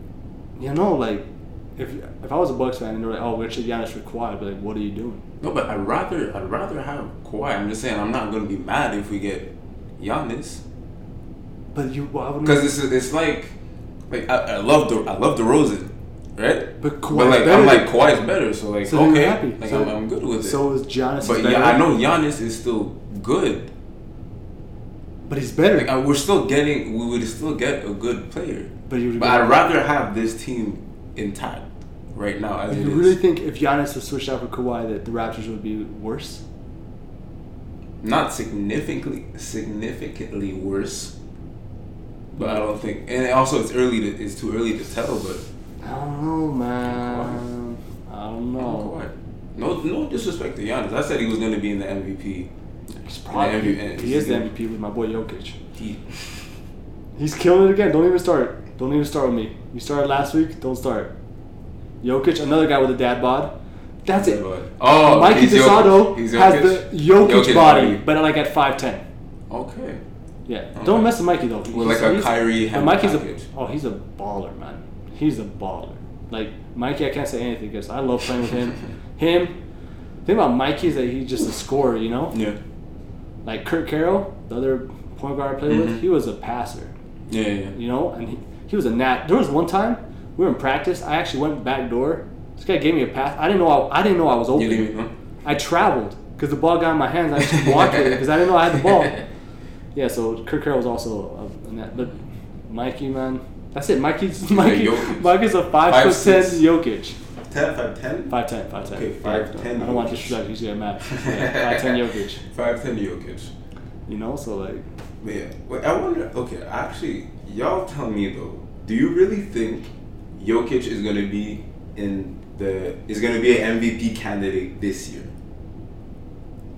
Speaker 2: You know, like if if I was a Bucks fan and they're like, oh, we're gonna Giannis for Kawhi, I'd be like, what are you doing?
Speaker 1: No, but I'd rather I'd rather have Kawhi. I'm just saying I'm not gonna be mad if we get Giannis
Speaker 2: But you, why would
Speaker 1: because it's it's like like I, I love the I love the Rosen, right?
Speaker 2: But
Speaker 1: but like
Speaker 2: better
Speaker 1: I'm like Kawhi's better, so like
Speaker 2: So
Speaker 1: okay,
Speaker 2: happy.
Speaker 1: like
Speaker 2: so,
Speaker 1: I'm, I'm good with it.
Speaker 2: So is Giannis?
Speaker 1: but yeah, I know Giannis is still good.
Speaker 2: But he's better.
Speaker 1: Like I, we're still getting we would still get a good player.
Speaker 2: but
Speaker 1: But I'd rather have this team intact right now as
Speaker 2: you
Speaker 1: it is.
Speaker 2: really think if Giannis was switched out for Kawhi that the Raptors would be worse?
Speaker 1: not significantly significantly worse. But I don't think, and also it's early to it's too early to tell. But
Speaker 2: I don't know, man. I don't know.
Speaker 1: No no disrespect to Giannis. I said he was going to be in the MVP.
Speaker 2: He's probably,
Speaker 1: the MVP
Speaker 2: he is the MVP with my boy Jokic.
Speaker 1: He,
Speaker 2: He's killing it again. Don't even start. Don't even start with me. You started last week. Don't start. Jokic, another guy with a dad bod. That's it.
Speaker 1: Oh,
Speaker 2: Mikey
Speaker 1: he's
Speaker 2: DeSoto
Speaker 1: Jokic. He's
Speaker 2: has the Jokic,
Speaker 1: Jokic
Speaker 2: body,
Speaker 1: body.
Speaker 2: but like at five ten.
Speaker 1: Okay.
Speaker 2: Yeah.
Speaker 1: Okay.
Speaker 2: Don't mess with Mikey though.
Speaker 1: Like a Kyrie
Speaker 2: But Mikey's
Speaker 1: package.
Speaker 2: a oh he's a baller man. He's a baller. Like Mikey, I can't say anything because I love playing with him. him. The thing about Mikey is that he's just a scorer, you know.
Speaker 1: Yeah.
Speaker 2: Like Kurt Carroll, the other point guard I played
Speaker 1: Mhm.
Speaker 2: with, he was a passer.
Speaker 1: Yeah. Yeah.
Speaker 2: you know, and he, he was a nat. There was one time we were in practice. I actually went back door This guy gave me a pass. I didn't know I, I didn't know I was open.
Speaker 1: You didn't know?
Speaker 2: I traveled because the ball got in my hands. I just walked it because I didn't know I had the ball. Yeah, so Kirk Carroll was also a, in that. But Mikey, man, that's it. Mikey's Mikey.
Speaker 1: Jokic.
Speaker 2: Mikey's a five,
Speaker 1: Five,
Speaker 2: foot ten
Speaker 1: six.
Speaker 2: Jokic.
Speaker 1: 10, 5, 10?
Speaker 2: Five ten, five ten.
Speaker 1: Okay,
Speaker 2: Yeah,
Speaker 1: 5'10"
Speaker 2: I don't want to
Speaker 1: Jokic.
Speaker 2: disrespect. He's get mad. Yeah, five ten Jokic.
Speaker 1: 5, 10 Jokic.
Speaker 2: You know, so like,
Speaker 1: But yeah, wait, I wonder. Okay, actually, y'all tell me though. Do you really think Jokic is gonna be in the is gonna be an MVP candidate this year?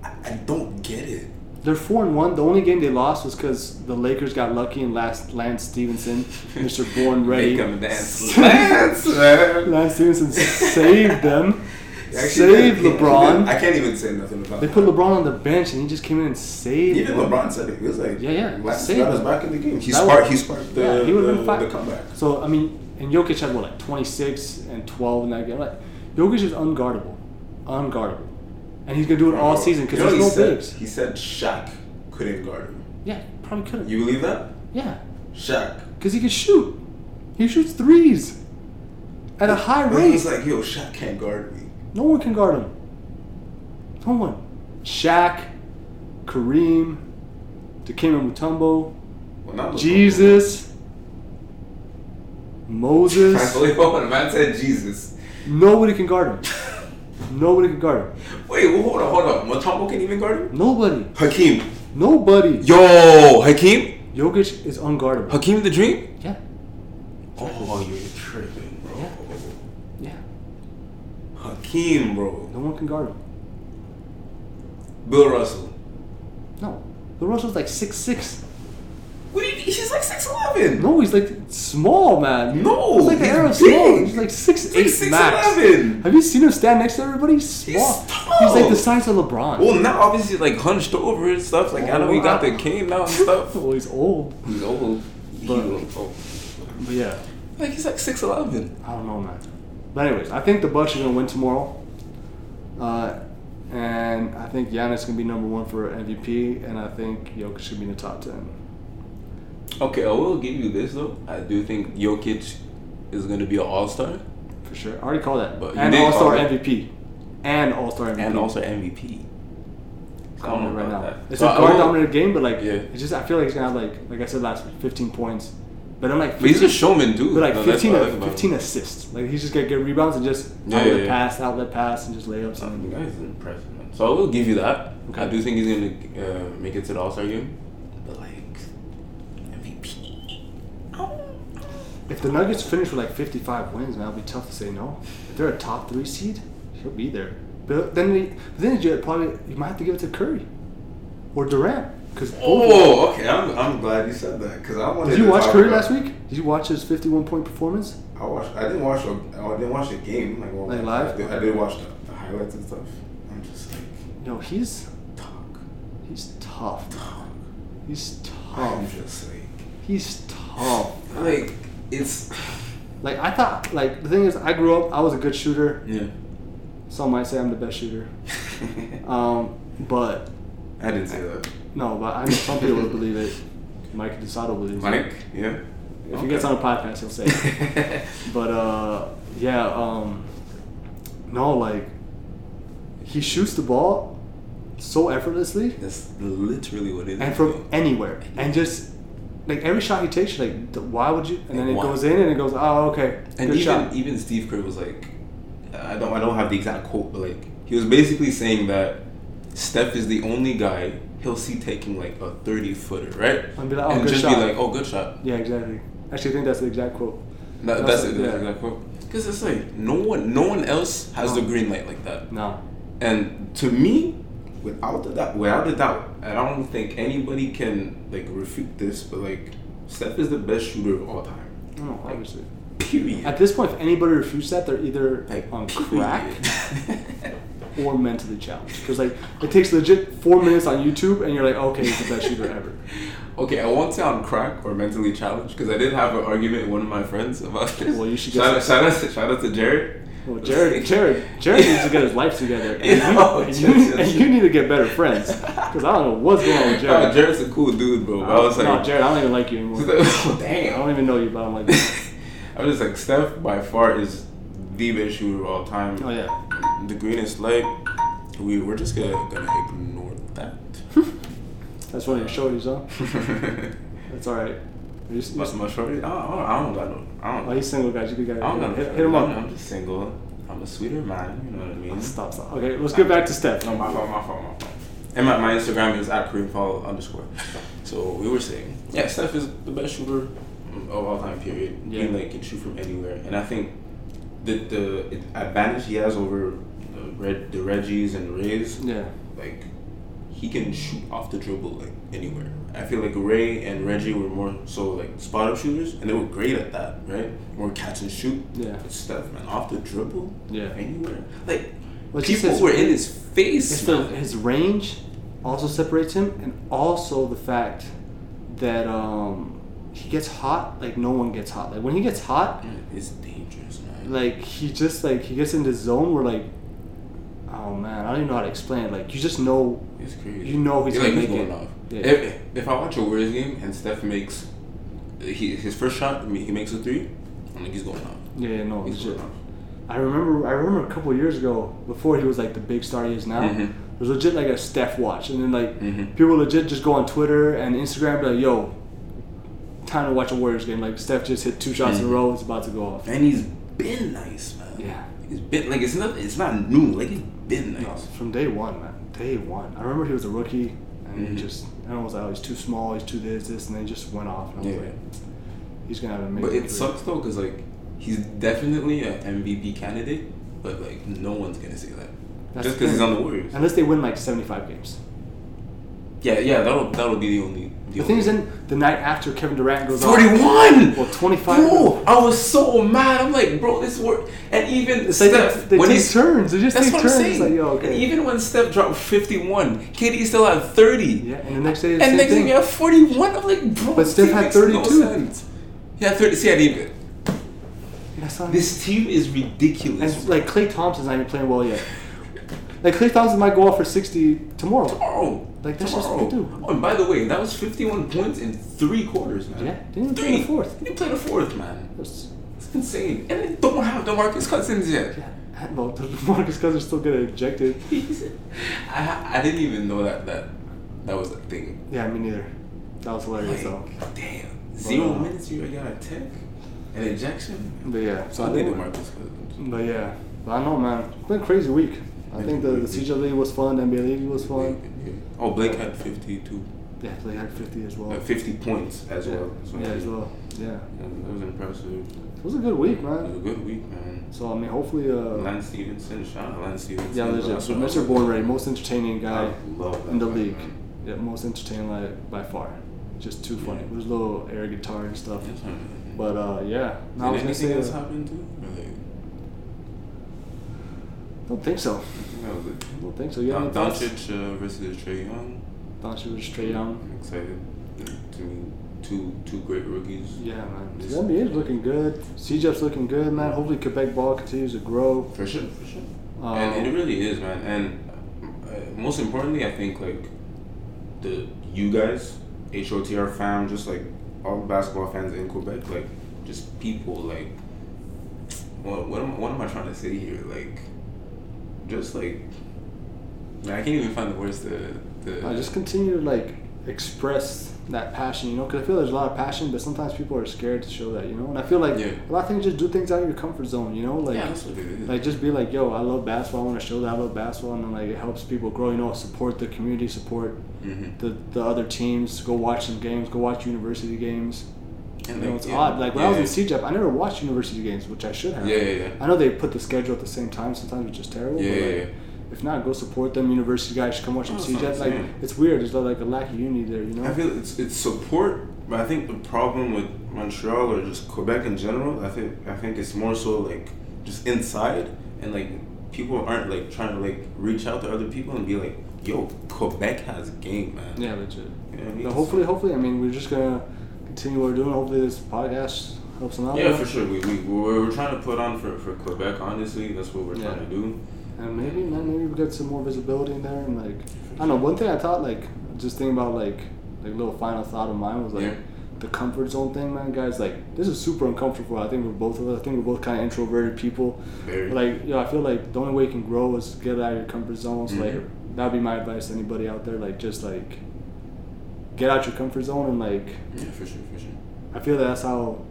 Speaker 1: I, I don't get it.
Speaker 2: They're four and one. The only game they lost was because the Lakers got lucky and last Lance Stephenson, Mr. Born Ready.
Speaker 1: Make him dance, Lance.
Speaker 2: Lance Stephenson saved them.
Speaker 1: Actually,
Speaker 2: saved
Speaker 1: he-
Speaker 2: LeBron.
Speaker 1: I can't even say nothing about. That.
Speaker 2: They put LeBron on the bench and he just came in and saved
Speaker 1: Even. LeBron said it. He was like,
Speaker 2: Yeah, yeah,
Speaker 1: Lance
Speaker 2: saved
Speaker 1: got us back in the game. He
Speaker 2: That
Speaker 1: sparked.
Speaker 2: was-
Speaker 1: He sparked the,
Speaker 2: Yeah, he
Speaker 1: the,
Speaker 2: been
Speaker 1: the comeback.
Speaker 2: So I mean, and Jokic had what like 26 and 12 in that game. Like Jokic is unguardable, unguardable, and he's gonna do it all season because
Speaker 1: You know
Speaker 2: there's no
Speaker 1: he said?
Speaker 2: bigs.
Speaker 1: He said Shaq couldn't guard him.
Speaker 2: Yeah, probably couldn't.
Speaker 1: You believe that?
Speaker 2: yeah,
Speaker 1: Shaq.
Speaker 2: because he can shoot. He shoots threes at a high rate.
Speaker 1: He's like, yo, Shaq can't guard me.
Speaker 2: No one can guard him. No one. Shaq, Kareem, Dikembe Mutombo,
Speaker 1: Well, not
Speaker 2: Jesus, Moses.
Speaker 1: Wait, hold on. Man said Jesus.
Speaker 2: Nobody can guard him. Nobody can guard him.
Speaker 1: Wait, well, hold on, hold on. Mutombo can even guard him?
Speaker 2: Nobody.
Speaker 1: Hakeem.
Speaker 2: Nobody.
Speaker 1: Yo, Hakeem?
Speaker 2: Jokic is unguardable.
Speaker 1: Hakeem the Dream?
Speaker 2: Yeah.
Speaker 1: Oh, you're tripping, bro.
Speaker 2: Yeah. Yeah.
Speaker 1: Hakeem, bro.
Speaker 2: No one can guard him.
Speaker 1: Bill Russell.
Speaker 2: No. The Russell's like six six.
Speaker 1: What do you? He's like 6'11.
Speaker 2: No, he's like small, man.
Speaker 1: No,
Speaker 2: He's like the era small. He's like six
Speaker 1: He's
Speaker 2: eight max.
Speaker 1: 6'11.
Speaker 2: Have you seen him stand next to everybody? He's small.
Speaker 1: He's
Speaker 2: He's like the size of LeBron.
Speaker 1: Well, now obviously like hunched over and stuff. Like I know he got the cane now and stuff.
Speaker 2: well, he's old.
Speaker 1: He's old.
Speaker 2: But-
Speaker 1: He's old.
Speaker 2: But yeah,
Speaker 1: Like he's like 6'11.
Speaker 2: I don't know, man. But anyways, I think the Bucks are gonna win tomorrow. Uh, and I think Giannis gonna be number one for MVP, and I think Jokic should be in the top ten.
Speaker 1: Okay, I will give you this though. I do think Jokic is going to be an All Star
Speaker 2: For sure. I already called that.
Speaker 1: But
Speaker 2: and All Star. MVP. And All Star MVP.
Speaker 1: and also MVP. So I
Speaker 2: calling it right now.
Speaker 1: that.
Speaker 2: It's
Speaker 1: So
Speaker 2: a guard dominated game, but like
Speaker 1: Yeah.
Speaker 2: it's just I feel like he's gonna have like like I said last week, 15 points. But I'm like
Speaker 1: But he's a showman, dude.
Speaker 2: but like
Speaker 1: No,
Speaker 2: 15,
Speaker 1: like
Speaker 2: 15 assists. Like he's just gonna get rebounds and just
Speaker 1: Yeah,
Speaker 2: outlet
Speaker 1: yeah,
Speaker 2: pass, outlet pass, and just layups.
Speaker 1: So,
Speaker 2: And,
Speaker 1: the guy's impressive, man. So I will give you that.
Speaker 2: Okay.
Speaker 1: I do think he's going to uh, make it to the All Star game. But like MVP.
Speaker 2: If the Nuggets finish with like 55 wins, man, it'll be tough to say no. If they're a top three seed, he'll be there. But then, they, then you probably you might have to give it to Curry or Durant because
Speaker 1: Oh, okay. I'm, I'm glad you said that because I wanted.
Speaker 2: Did you watch Curry
Speaker 1: about-
Speaker 2: last week? Did you watch his 51 point performance?
Speaker 1: I watched. I didn't watch. A, oh, I didn't watch the game. Like, well,
Speaker 2: Like live?
Speaker 1: I did, I did watch the, the highlights and stuff. I'm just like
Speaker 2: No, he's
Speaker 1: talk,
Speaker 2: he's tough.
Speaker 1: talk.
Speaker 2: He's
Speaker 1: I'm
Speaker 2: tough.
Speaker 1: just like
Speaker 2: He's tough.
Speaker 1: like it's
Speaker 2: Like I thought. Like the thing is, I grew up. I was a good shooter.
Speaker 1: yeah.
Speaker 2: Some might say I'm the best shooter. Um, but
Speaker 1: I didn't say that.
Speaker 2: no, but I know some people would believe it. Mike DeSato believes it.
Speaker 1: Mike, yeah.
Speaker 2: If he gets on a podcast, he'll say it. But uh, yeah, um, no, like he shoots the ball so effortlessly
Speaker 1: That's literally what it is.
Speaker 2: and from anywhere, and just like every shot he takes, you're like, why would you? And then it
Speaker 1: why?
Speaker 2: goes in, and it goes, oh, okay,
Speaker 1: And
Speaker 2: good
Speaker 1: even
Speaker 2: shot.
Speaker 1: even Steve Kerr was like, I don't I don't have the exact quote, but like he was basically saying that Steph is the only guy he'll see taking like a thirty footer, right?
Speaker 2: And be like, oh,
Speaker 1: and
Speaker 2: good
Speaker 1: just
Speaker 2: shot.
Speaker 1: be like, oh, good shot.
Speaker 2: Yeah, exactly. Actually, I think that's the exact quote.
Speaker 1: That,
Speaker 2: That's
Speaker 1: that's
Speaker 2: it,
Speaker 1: it. That's
Speaker 2: yeah.
Speaker 1: the exact quote. Because it's like no one, no one else has the green light like that.
Speaker 2: No,
Speaker 1: And to me, without a doubt, without a doubt, I don't think anybody can like refute this, but like Steph is the best shooter of all time.
Speaker 2: no, obviously.
Speaker 1: Period.
Speaker 2: At this point, if anybody refutes that, they're either
Speaker 1: Like
Speaker 2: on crack or mentally challenged. Because like it takes legit four minutes on YouTube, and you're like, okay, he's the best shooter ever.
Speaker 1: Okay, I won't say on crack or mentally challenged because I did have an argument with one of my friends about this.
Speaker 2: Well, you should
Speaker 1: shout,
Speaker 2: get
Speaker 1: out, shout, out to, shout out to Jared.
Speaker 2: Well, Jared, Jared, Jared needs to get his life together, and, you,
Speaker 1: no,
Speaker 2: and, you,
Speaker 1: just-
Speaker 2: and you need to get better friends. Because I don't know what's going on with
Speaker 1: No,
Speaker 2: Jared.
Speaker 1: Jared's a cool dude, bro. I was like,
Speaker 2: no, Jared, I don't even like you anymore. oh,
Speaker 1: Dang, I
Speaker 2: don't even know you, but I'm like,
Speaker 1: I was just like, Steph by far is the best shooter of all time.
Speaker 2: Oh yeah.
Speaker 1: The greenest light. We we're just gonna gonna ignore that.
Speaker 2: That's one of your shorties, huh? That's all right. You
Speaker 1: What's my shorty? I don't, I don't got no. I don't.
Speaker 2: oh, he's single, guys. You get
Speaker 1: I don't got no
Speaker 2: hit, hit him
Speaker 1: I'm,
Speaker 2: up.
Speaker 1: I'm just single. I'm a sweeter man. You know what I mean?
Speaker 2: Stop, stop. Okay, let's get back to Steph.
Speaker 1: No, my fault, my fault, my fault. And my, my Instagram is at Kareem Fall underscore. So we were saying, yeah, Steph is the best shooter of all time. Period.
Speaker 2: Yeah.
Speaker 1: He like can shoot from anywhere, and I think the the advantage he has over the red the Reggies and Rays,
Speaker 2: Yeah.
Speaker 1: like he can shoot off the dribble like anywhere. I feel like Ray and Reggie were more so like spot up shooters, and they were great at that, right? More catch and shoot.
Speaker 2: Yeah.
Speaker 1: But Steph, man, off the dribble,
Speaker 2: Yeah.
Speaker 1: anywhere. Like
Speaker 2: Well, it's
Speaker 1: people
Speaker 2: his-
Speaker 1: were in his face.
Speaker 2: It's the,
Speaker 1: man.
Speaker 2: his range also separates him, and also the fact that um, he gets hot like no one gets hot. Like when he gets hot,
Speaker 1: It's dangerous, man.
Speaker 2: like he just like he gets in this zone where like, oh man, I don't even know how to explain it. Like you just know,
Speaker 1: It's crazy.
Speaker 2: you know he's
Speaker 1: It's
Speaker 2: gonna
Speaker 1: like
Speaker 2: make
Speaker 1: he's
Speaker 2: it.
Speaker 1: off.
Speaker 2: Yeah.
Speaker 1: If, if I watch a Warriors game and Steph makes he, his first shot, I mean, he makes a three, I'm like he's going off.
Speaker 2: Yeah, no,
Speaker 1: He's
Speaker 2: legit.
Speaker 1: going off.
Speaker 2: I remember, I remember a couple of years ago, before he was like the big star he is now.
Speaker 1: Mhm.
Speaker 2: It was legit like a Steph watch, and then like
Speaker 1: Mhm.
Speaker 2: people legit just go on Twitter and Instagram, be like, "Yo, time to watch a Warriors game." Like Steph just hit two shots in a
Speaker 1: Mhm.
Speaker 2: row, it's about to go off.
Speaker 1: And he's been nice, man.
Speaker 2: Yeah.
Speaker 1: He's been like it's not it's not new. Like he's been
Speaker 2: No,
Speaker 1: nice.
Speaker 2: from day one, man. Day one. I remember he was a rookie, and he
Speaker 1: Mhm.
Speaker 2: just everyone was like, "Oh, he's too small. He's too this, this," and then he just went off. And I was
Speaker 1: Yeah.
Speaker 2: like, "He's gonna have an amazing."
Speaker 1: But it
Speaker 2: career."
Speaker 1: sucks though, cause like he's definitely an MVP candidate, but like no one's gonna say that
Speaker 2: That's
Speaker 1: just because he's on the Warriors.
Speaker 2: Unless they win like seventy-five games.
Speaker 1: Yeah, yeah, that'll that'll be the only.
Speaker 2: The thing is, then the night after Kevin Durant goes off,
Speaker 1: Forty-one.
Speaker 2: Well, 25.
Speaker 1: Bro, I was so mad. I'm like, bro, this work. And even
Speaker 2: It's like
Speaker 1: Steph,
Speaker 2: they, they
Speaker 1: when he's
Speaker 2: turns. They just
Speaker 1: that's
Speaker 2: take
Speaker 1: what
Speaker 2: turns.
Speaker 1: I'm saying.
Speaker 2: Like, yo, okay.
Speaker 1: And even when Steph dropped 51, KD still had 30.
Speaker 2: yeah, and the next day, the
Speaker 1: And next thing
Speaker 2: thing.
Speaker 1: you have 41. I'm like, bro,
Speaker 2: But Steph had
Speaker 1: makes no
Speaker 2: 32.
Speaker 1: sense. 30. See, I didn't even. This team is ridiculous.
Speaker 2: And like Klay Thompson's not even playing well yet. Like Klay Thompson might go off for sixty tomorrow.
Speaker 1: Tomorrow.
Speaker 2: Like, that's just
Speaker 1: Tomorrow.
Speaker 2: what they do.
Speaker 1: Oh, and by the way, that was 51 points in three quarters, man.
Speaker 2: Yeah, didn't play the fourth.
Speaker 1: He didn't play the fourth, man.
Speaker 2: That's-
Speaker 1: It's insane. And they don't have DeMarcus Cousins yet.
Speaker 2: Yeah, well, Marcus Cousins still getting ejected.
Speaker 1: I, I didn't even know that that that was a thing.
Speaker 2: Yeah, me neither. That was hilarious though.
Speaker 1: Damn, zero
Speaker 2: uh,
Speaker 1: minutes you got a tech, an ejection.
Speaker 2: But yeah,
Speaker 1: So I think. DeMarcus Cousins.
Speaker 2: But yeah, but I know, man. It's been a crazy week. I think the, the CJ League was fun. NBA League was fun.
Speaker 1: Yeah. Oh, Blake had 52,
Speaker 2: Yeah, they had fifty as well.
Speaker 1: uh, 50 points as
Speaker 2: yeah.
Speaker 1: well. So
Speaker 2: yeah, as well. Yeah,
Speaker 1: Yeah, that was impressive.
Speaker 2: it was a good week, man.
Speaker 1: It was a good week, man.
Speaker 2: So I mean, hopefully, uh,
Speaker 1: Lance Stephenson, shout out Lance Stephenson.
Speaker 2: yeah, legit. So Mr.
Speaker 1: love.
Speaker 2: Born Ready, most entertaining guy.
Speaker 1: I love that
Speaker 2: in the
Speaker 1: guy,
Speaker 2: league.
Speaker 1: man.
Speaker 2: Yeah, most entertaining like by far. Just too funny.
Speaker 1: Yeah.
Speaker 2: With his little air guitar and stuff. But uh, yeah. I
Speaker 1: Did
Speaker 2: was
Speaker 1: anything else
Speaker 2: Uh,
Speaker 1: happen too? Like,
Speaker 2: don't think so.
Speaker 1: I think that.
Speaker 2: Don't think so. You have
Speaker 1: Don- Doncic uh, versus Trae Young.
Speaker 2: Doncic was Trae Young.
Speaker 1: I'm excited. To me, two two great rookies.
Speaker 2: Yeah, man. The
Speaker 1: This-
Speaker 2: NBA is looking good. CJ's looking good, man. Hopefully, Quebec ball continues to grow.
Speaker 1: For sure, for sure.
Speaker 2: Um,
Speaker 1: and it really is, man. And uh, most importantly, I think like the you guys, HOTR fam, just like all the basketball fans in Quebec, like just people, like what what am what am I trying to say here? Like just like man, I can't even find the words to to.
Speaker 2: I just continue to like express that passion, you know, because I feel there's a lot of passion, but sometimes people are scared to show that, you know. And I feel like
Speaker 1: Yeah.
Speaker 2: a lot of things just do things out of your comfort zone, you know, like.
Speaker 1: yeah, that's what it is.
Speaker 2: like just be like yo i love basketball i want to show that i love basketball and then like it helps people grow you know support the community support
Speaker 1: mm-hmm.
Speaker 2: the, the other teams go watch some games go watch university games
Speaker 1: And
Speaker 2: you know it's
Speaker 1: yeah,
Speaker 2: odd. Like when
Speaker 1: yeah,
Speaker 2: i was in CEGEP i never watched university games which i should have.
Speaker 1: Yeah, yeah, yeah.
Speaker 2: i know they put the schedule at the same time. Sometimes which is terrible
Speaker 1: Yeah,
Speaker 2: but like, if not go support them. University guys should come watch oh,
Speaker 1: them. What
Speaker 2: CEGEP like it's weird. There's like a lack of unity there you know?
Speaker 1: I feel it's it's support, but I think the problem with Montreal or just Quebec in general, I think I think it's more so like just inside and like people aren't like trying to like reach out to other people and be like, yo, Quebec has a game, man.
Speaker 2: yeah legit.
Speaker 1: You know I mean?
Speaker 2: hopefully hopefully i mean we're just gonna continue what we're doing hopefully this podcast helps them out
Speaker 1: Yeah, for sure. We, we we're, we're trying to put on for, for Quebec. Honestly, that's what we're
Speaker 2: Yeah.
Speaker 1: trying to do.
Speaker 2: And maybe, man, maybe we get some more visibility in there. And like, I don't know. One thing I thought, like, just thinking about like, like little final thought of mine was like,
Speaker 1: Yeah.
Speaker 2: the comfort zone thing, man, guys. Like this is super uncomfortable. I think we're both of us. I think we're both kind of introverted people.
Speaker 1: Very.
Speaker 2: Like, yo, I feel like the only way you can grow is get out of your comfort zone. So,
Speaker 1: Mhm.
Speaker 2: like, that'd be my advice to anybody out there. Like, just like get out your comfort zone and like
Speaker 1: yeah, for sure, for sure.
Speaker 2: I feel that's how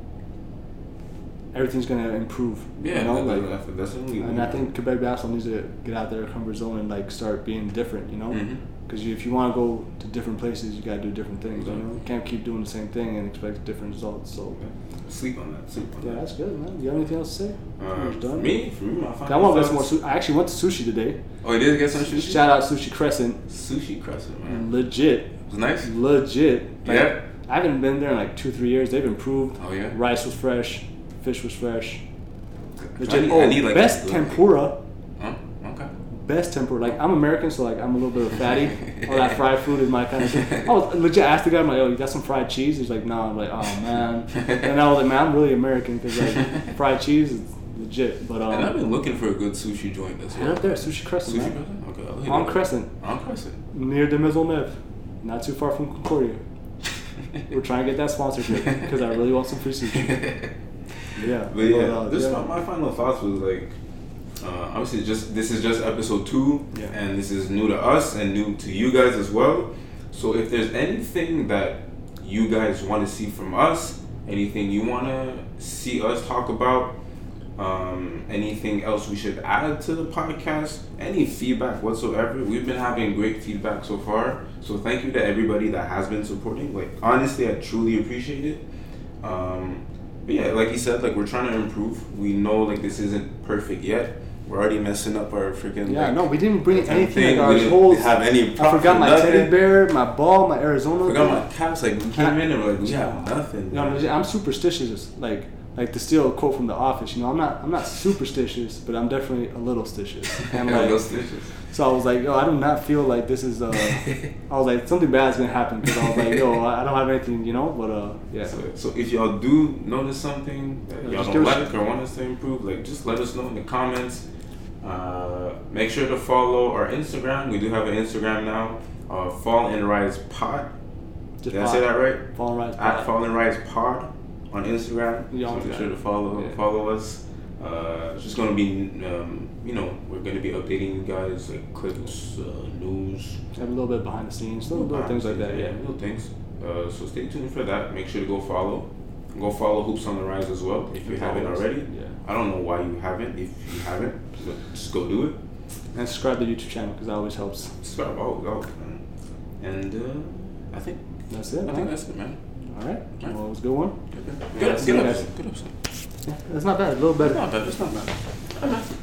Speaker 2: everything's gonna improve.
Speaker 1: Yeah,
Speaker 2: you know,
Speaker 1: that-
Speaker 2: like.
Speaker 1: that- that's definitely.
Speaker 2: And I think Quebec basketball needs to get out their comfort zone and like start being different, you know.
Speaker 1: Mhm.
Speaker 2: Because if you want to go to different places, you gotta do different things. You know, you can't keep doing the same thing and expect different results. So
Speaker 1: Sleep on that. Sleep on
Speaker 2: yeah,
Speaker 1: that.
Speaker 2: that's good, man. You have anything else to say? Uh,
Speaker 1: for
Speaker 2: done.
Speaker 1: me, for me,
Speaker 2: I want to get some more. Su- I actually went to sushi today.
Speaker 1: Oh, you did get some sushi.
Speaker 2: Shout out Sushi Crescent.
Speaker 1: Sushi Crescent, man.
Speaker 2: Legit,
Speaker 1: It was nice.
Speaker 2: legit. Like,
Speaker 1: Yeah.
Speaker 2: I haven't been there in like two, three years. They've improved.
Speaker 1: Oh yeah.
Speaker 2: Rice was fresh, fish was fresh.
Speaker 1: I
Speaker 2: Legit.
Speaker 1: need-
Speaker 2: oh,
Speaker 1: I need, like,
Speaker 2: best tempura. Best tempura. Like I'm American, so like I'm a little bit of fatty. All that fried food is my kind of thing. I was legit asked the guy, I'm like, "Oh, you got some fried cheese?" He's like, "No." I'm like, "Oh man." And I was like, "Man, I'm really American because like fried cheese is legit." But um,
Speaker 1: And I've
Speaker 2: um,
Speaker 1: been looking for a good sushi joint as well.
Speaker 2: right up there, Sushi Crescent,
Speaker 1: Sushi
Speaker 2: man.
Speaker 1: Crescent? Okay.
Speaker 2: On. Crescent,
Speaker 1: On Crescent.
Speaker 2: near de Maisonneuve, not too far from Concordia. We're trying to get that sponsorship because I really want some free sushi. Yeah,
Speaker 1: But yeah,
Speaker 2: uh,
Speaker 1: this
Speaker 2: yeah.
Speaker 1: my, my final thoughts was like, uh, obviously just this is just episode two,
Speaker 2: Yeah.
Speaker 1: and this is new to us and new to you guys as well. So if there's anything that you guys want to see from us, anything you want to see us talk about, um, anything else we should add to the podcast, any feedback whatsoever, we've been having great feedback so far. So thank you to everybody that has been supporting. Like honestly, I truly appreciate it. Um, but yeah, like you said, like we're trying to improve. We know like this isn't perfect yet. We're already messing up our freaking.
Speaker 2: Yeah,
Speaker 1: like,
Speaker 2: no, we didn't bring anything.
Speaker 1: thing,
Speaker 2: Like
Speaker 1: we
Speaker 2: our
Speaker 1: didn't
Speaker 2: whole.
Speaker 1: have any
Speaker 2: I forgot my
Speaker 1: nothing.
Speaker 2: teddy bear, my ball, my Arizona.
Speaker 1: Forgot
Speaker 2: thing.
Speaker 1: my caps. Like we came in and we're like we have nothing. Man.
Speaker 2: I'm superstitious. Like, like to steal a quote from The Office. You know, I'm not, I'm not superstitious, but I'm definitely a little stitious. And
Speaker 1: Yeah,
Speaker 2: like, so I was like, yo, I do not feel like this is. Uh, I was like, something bad's gonna happen because I was like, yo, I don't have anything, you know. But uh, yeah.
Speaker 1: So, so if y'all do notice something that
Speaker 2: Yeah,
Speaker 1: y'all don't like or want us to improve, like just let us know in the comments. Uh, make sure to follow our Instagram. We do have an Instagram now. Uh, Fall and Rise Pod.
Speaker 2: Just
Speaker 1: Did I say that right?
Speaker 2: Fall right.
Speaker 1: At Fall and Rise Pod on Instagram.
Speaker 2: Yeah,
Speaker 1: so make sure to follow
Speaker 2: Yeah.
Speaker 1: follow us. Uh, it's just gonna be, um, you know, we're gonna be updating you guys like clips, uh, news,
Speaker 2: Have a little bit behind the scenes, little, little things like that. Yeah.
Speaker 1: little things. Uh, so stay tuned for that. Make sure to go follow. Go follow Hoops on the Rise as well if you haven't already.
Speaker 2: Yeah.
Speaker 1: I don't know why you haven't. If you haven't, just go do it.
Speaker 2: And subscribe to the YouTube channel because that always helps.
Speaker 1: Subscribe. Oh, oh, man. And uh, I think
Speaker 2: That's it.
Speaker 1: I
Speaker 2: man.
Speaker 1: think that's it, man.
Speaker 2: All right.
Speaker 1: Right.
Speaker 2: Well, it was a good one.
Speaker 1: Good,
Speaker 2: Yeah,
Speaker 1: good, good
Speaker 2: you
Speaker 1: episode. Good episode.
Speaker 2: Yeah, that's not bad. A little better.
Speaker 1: It's
Speaker 2: better.
Speaker 1: not bad. It's not bad.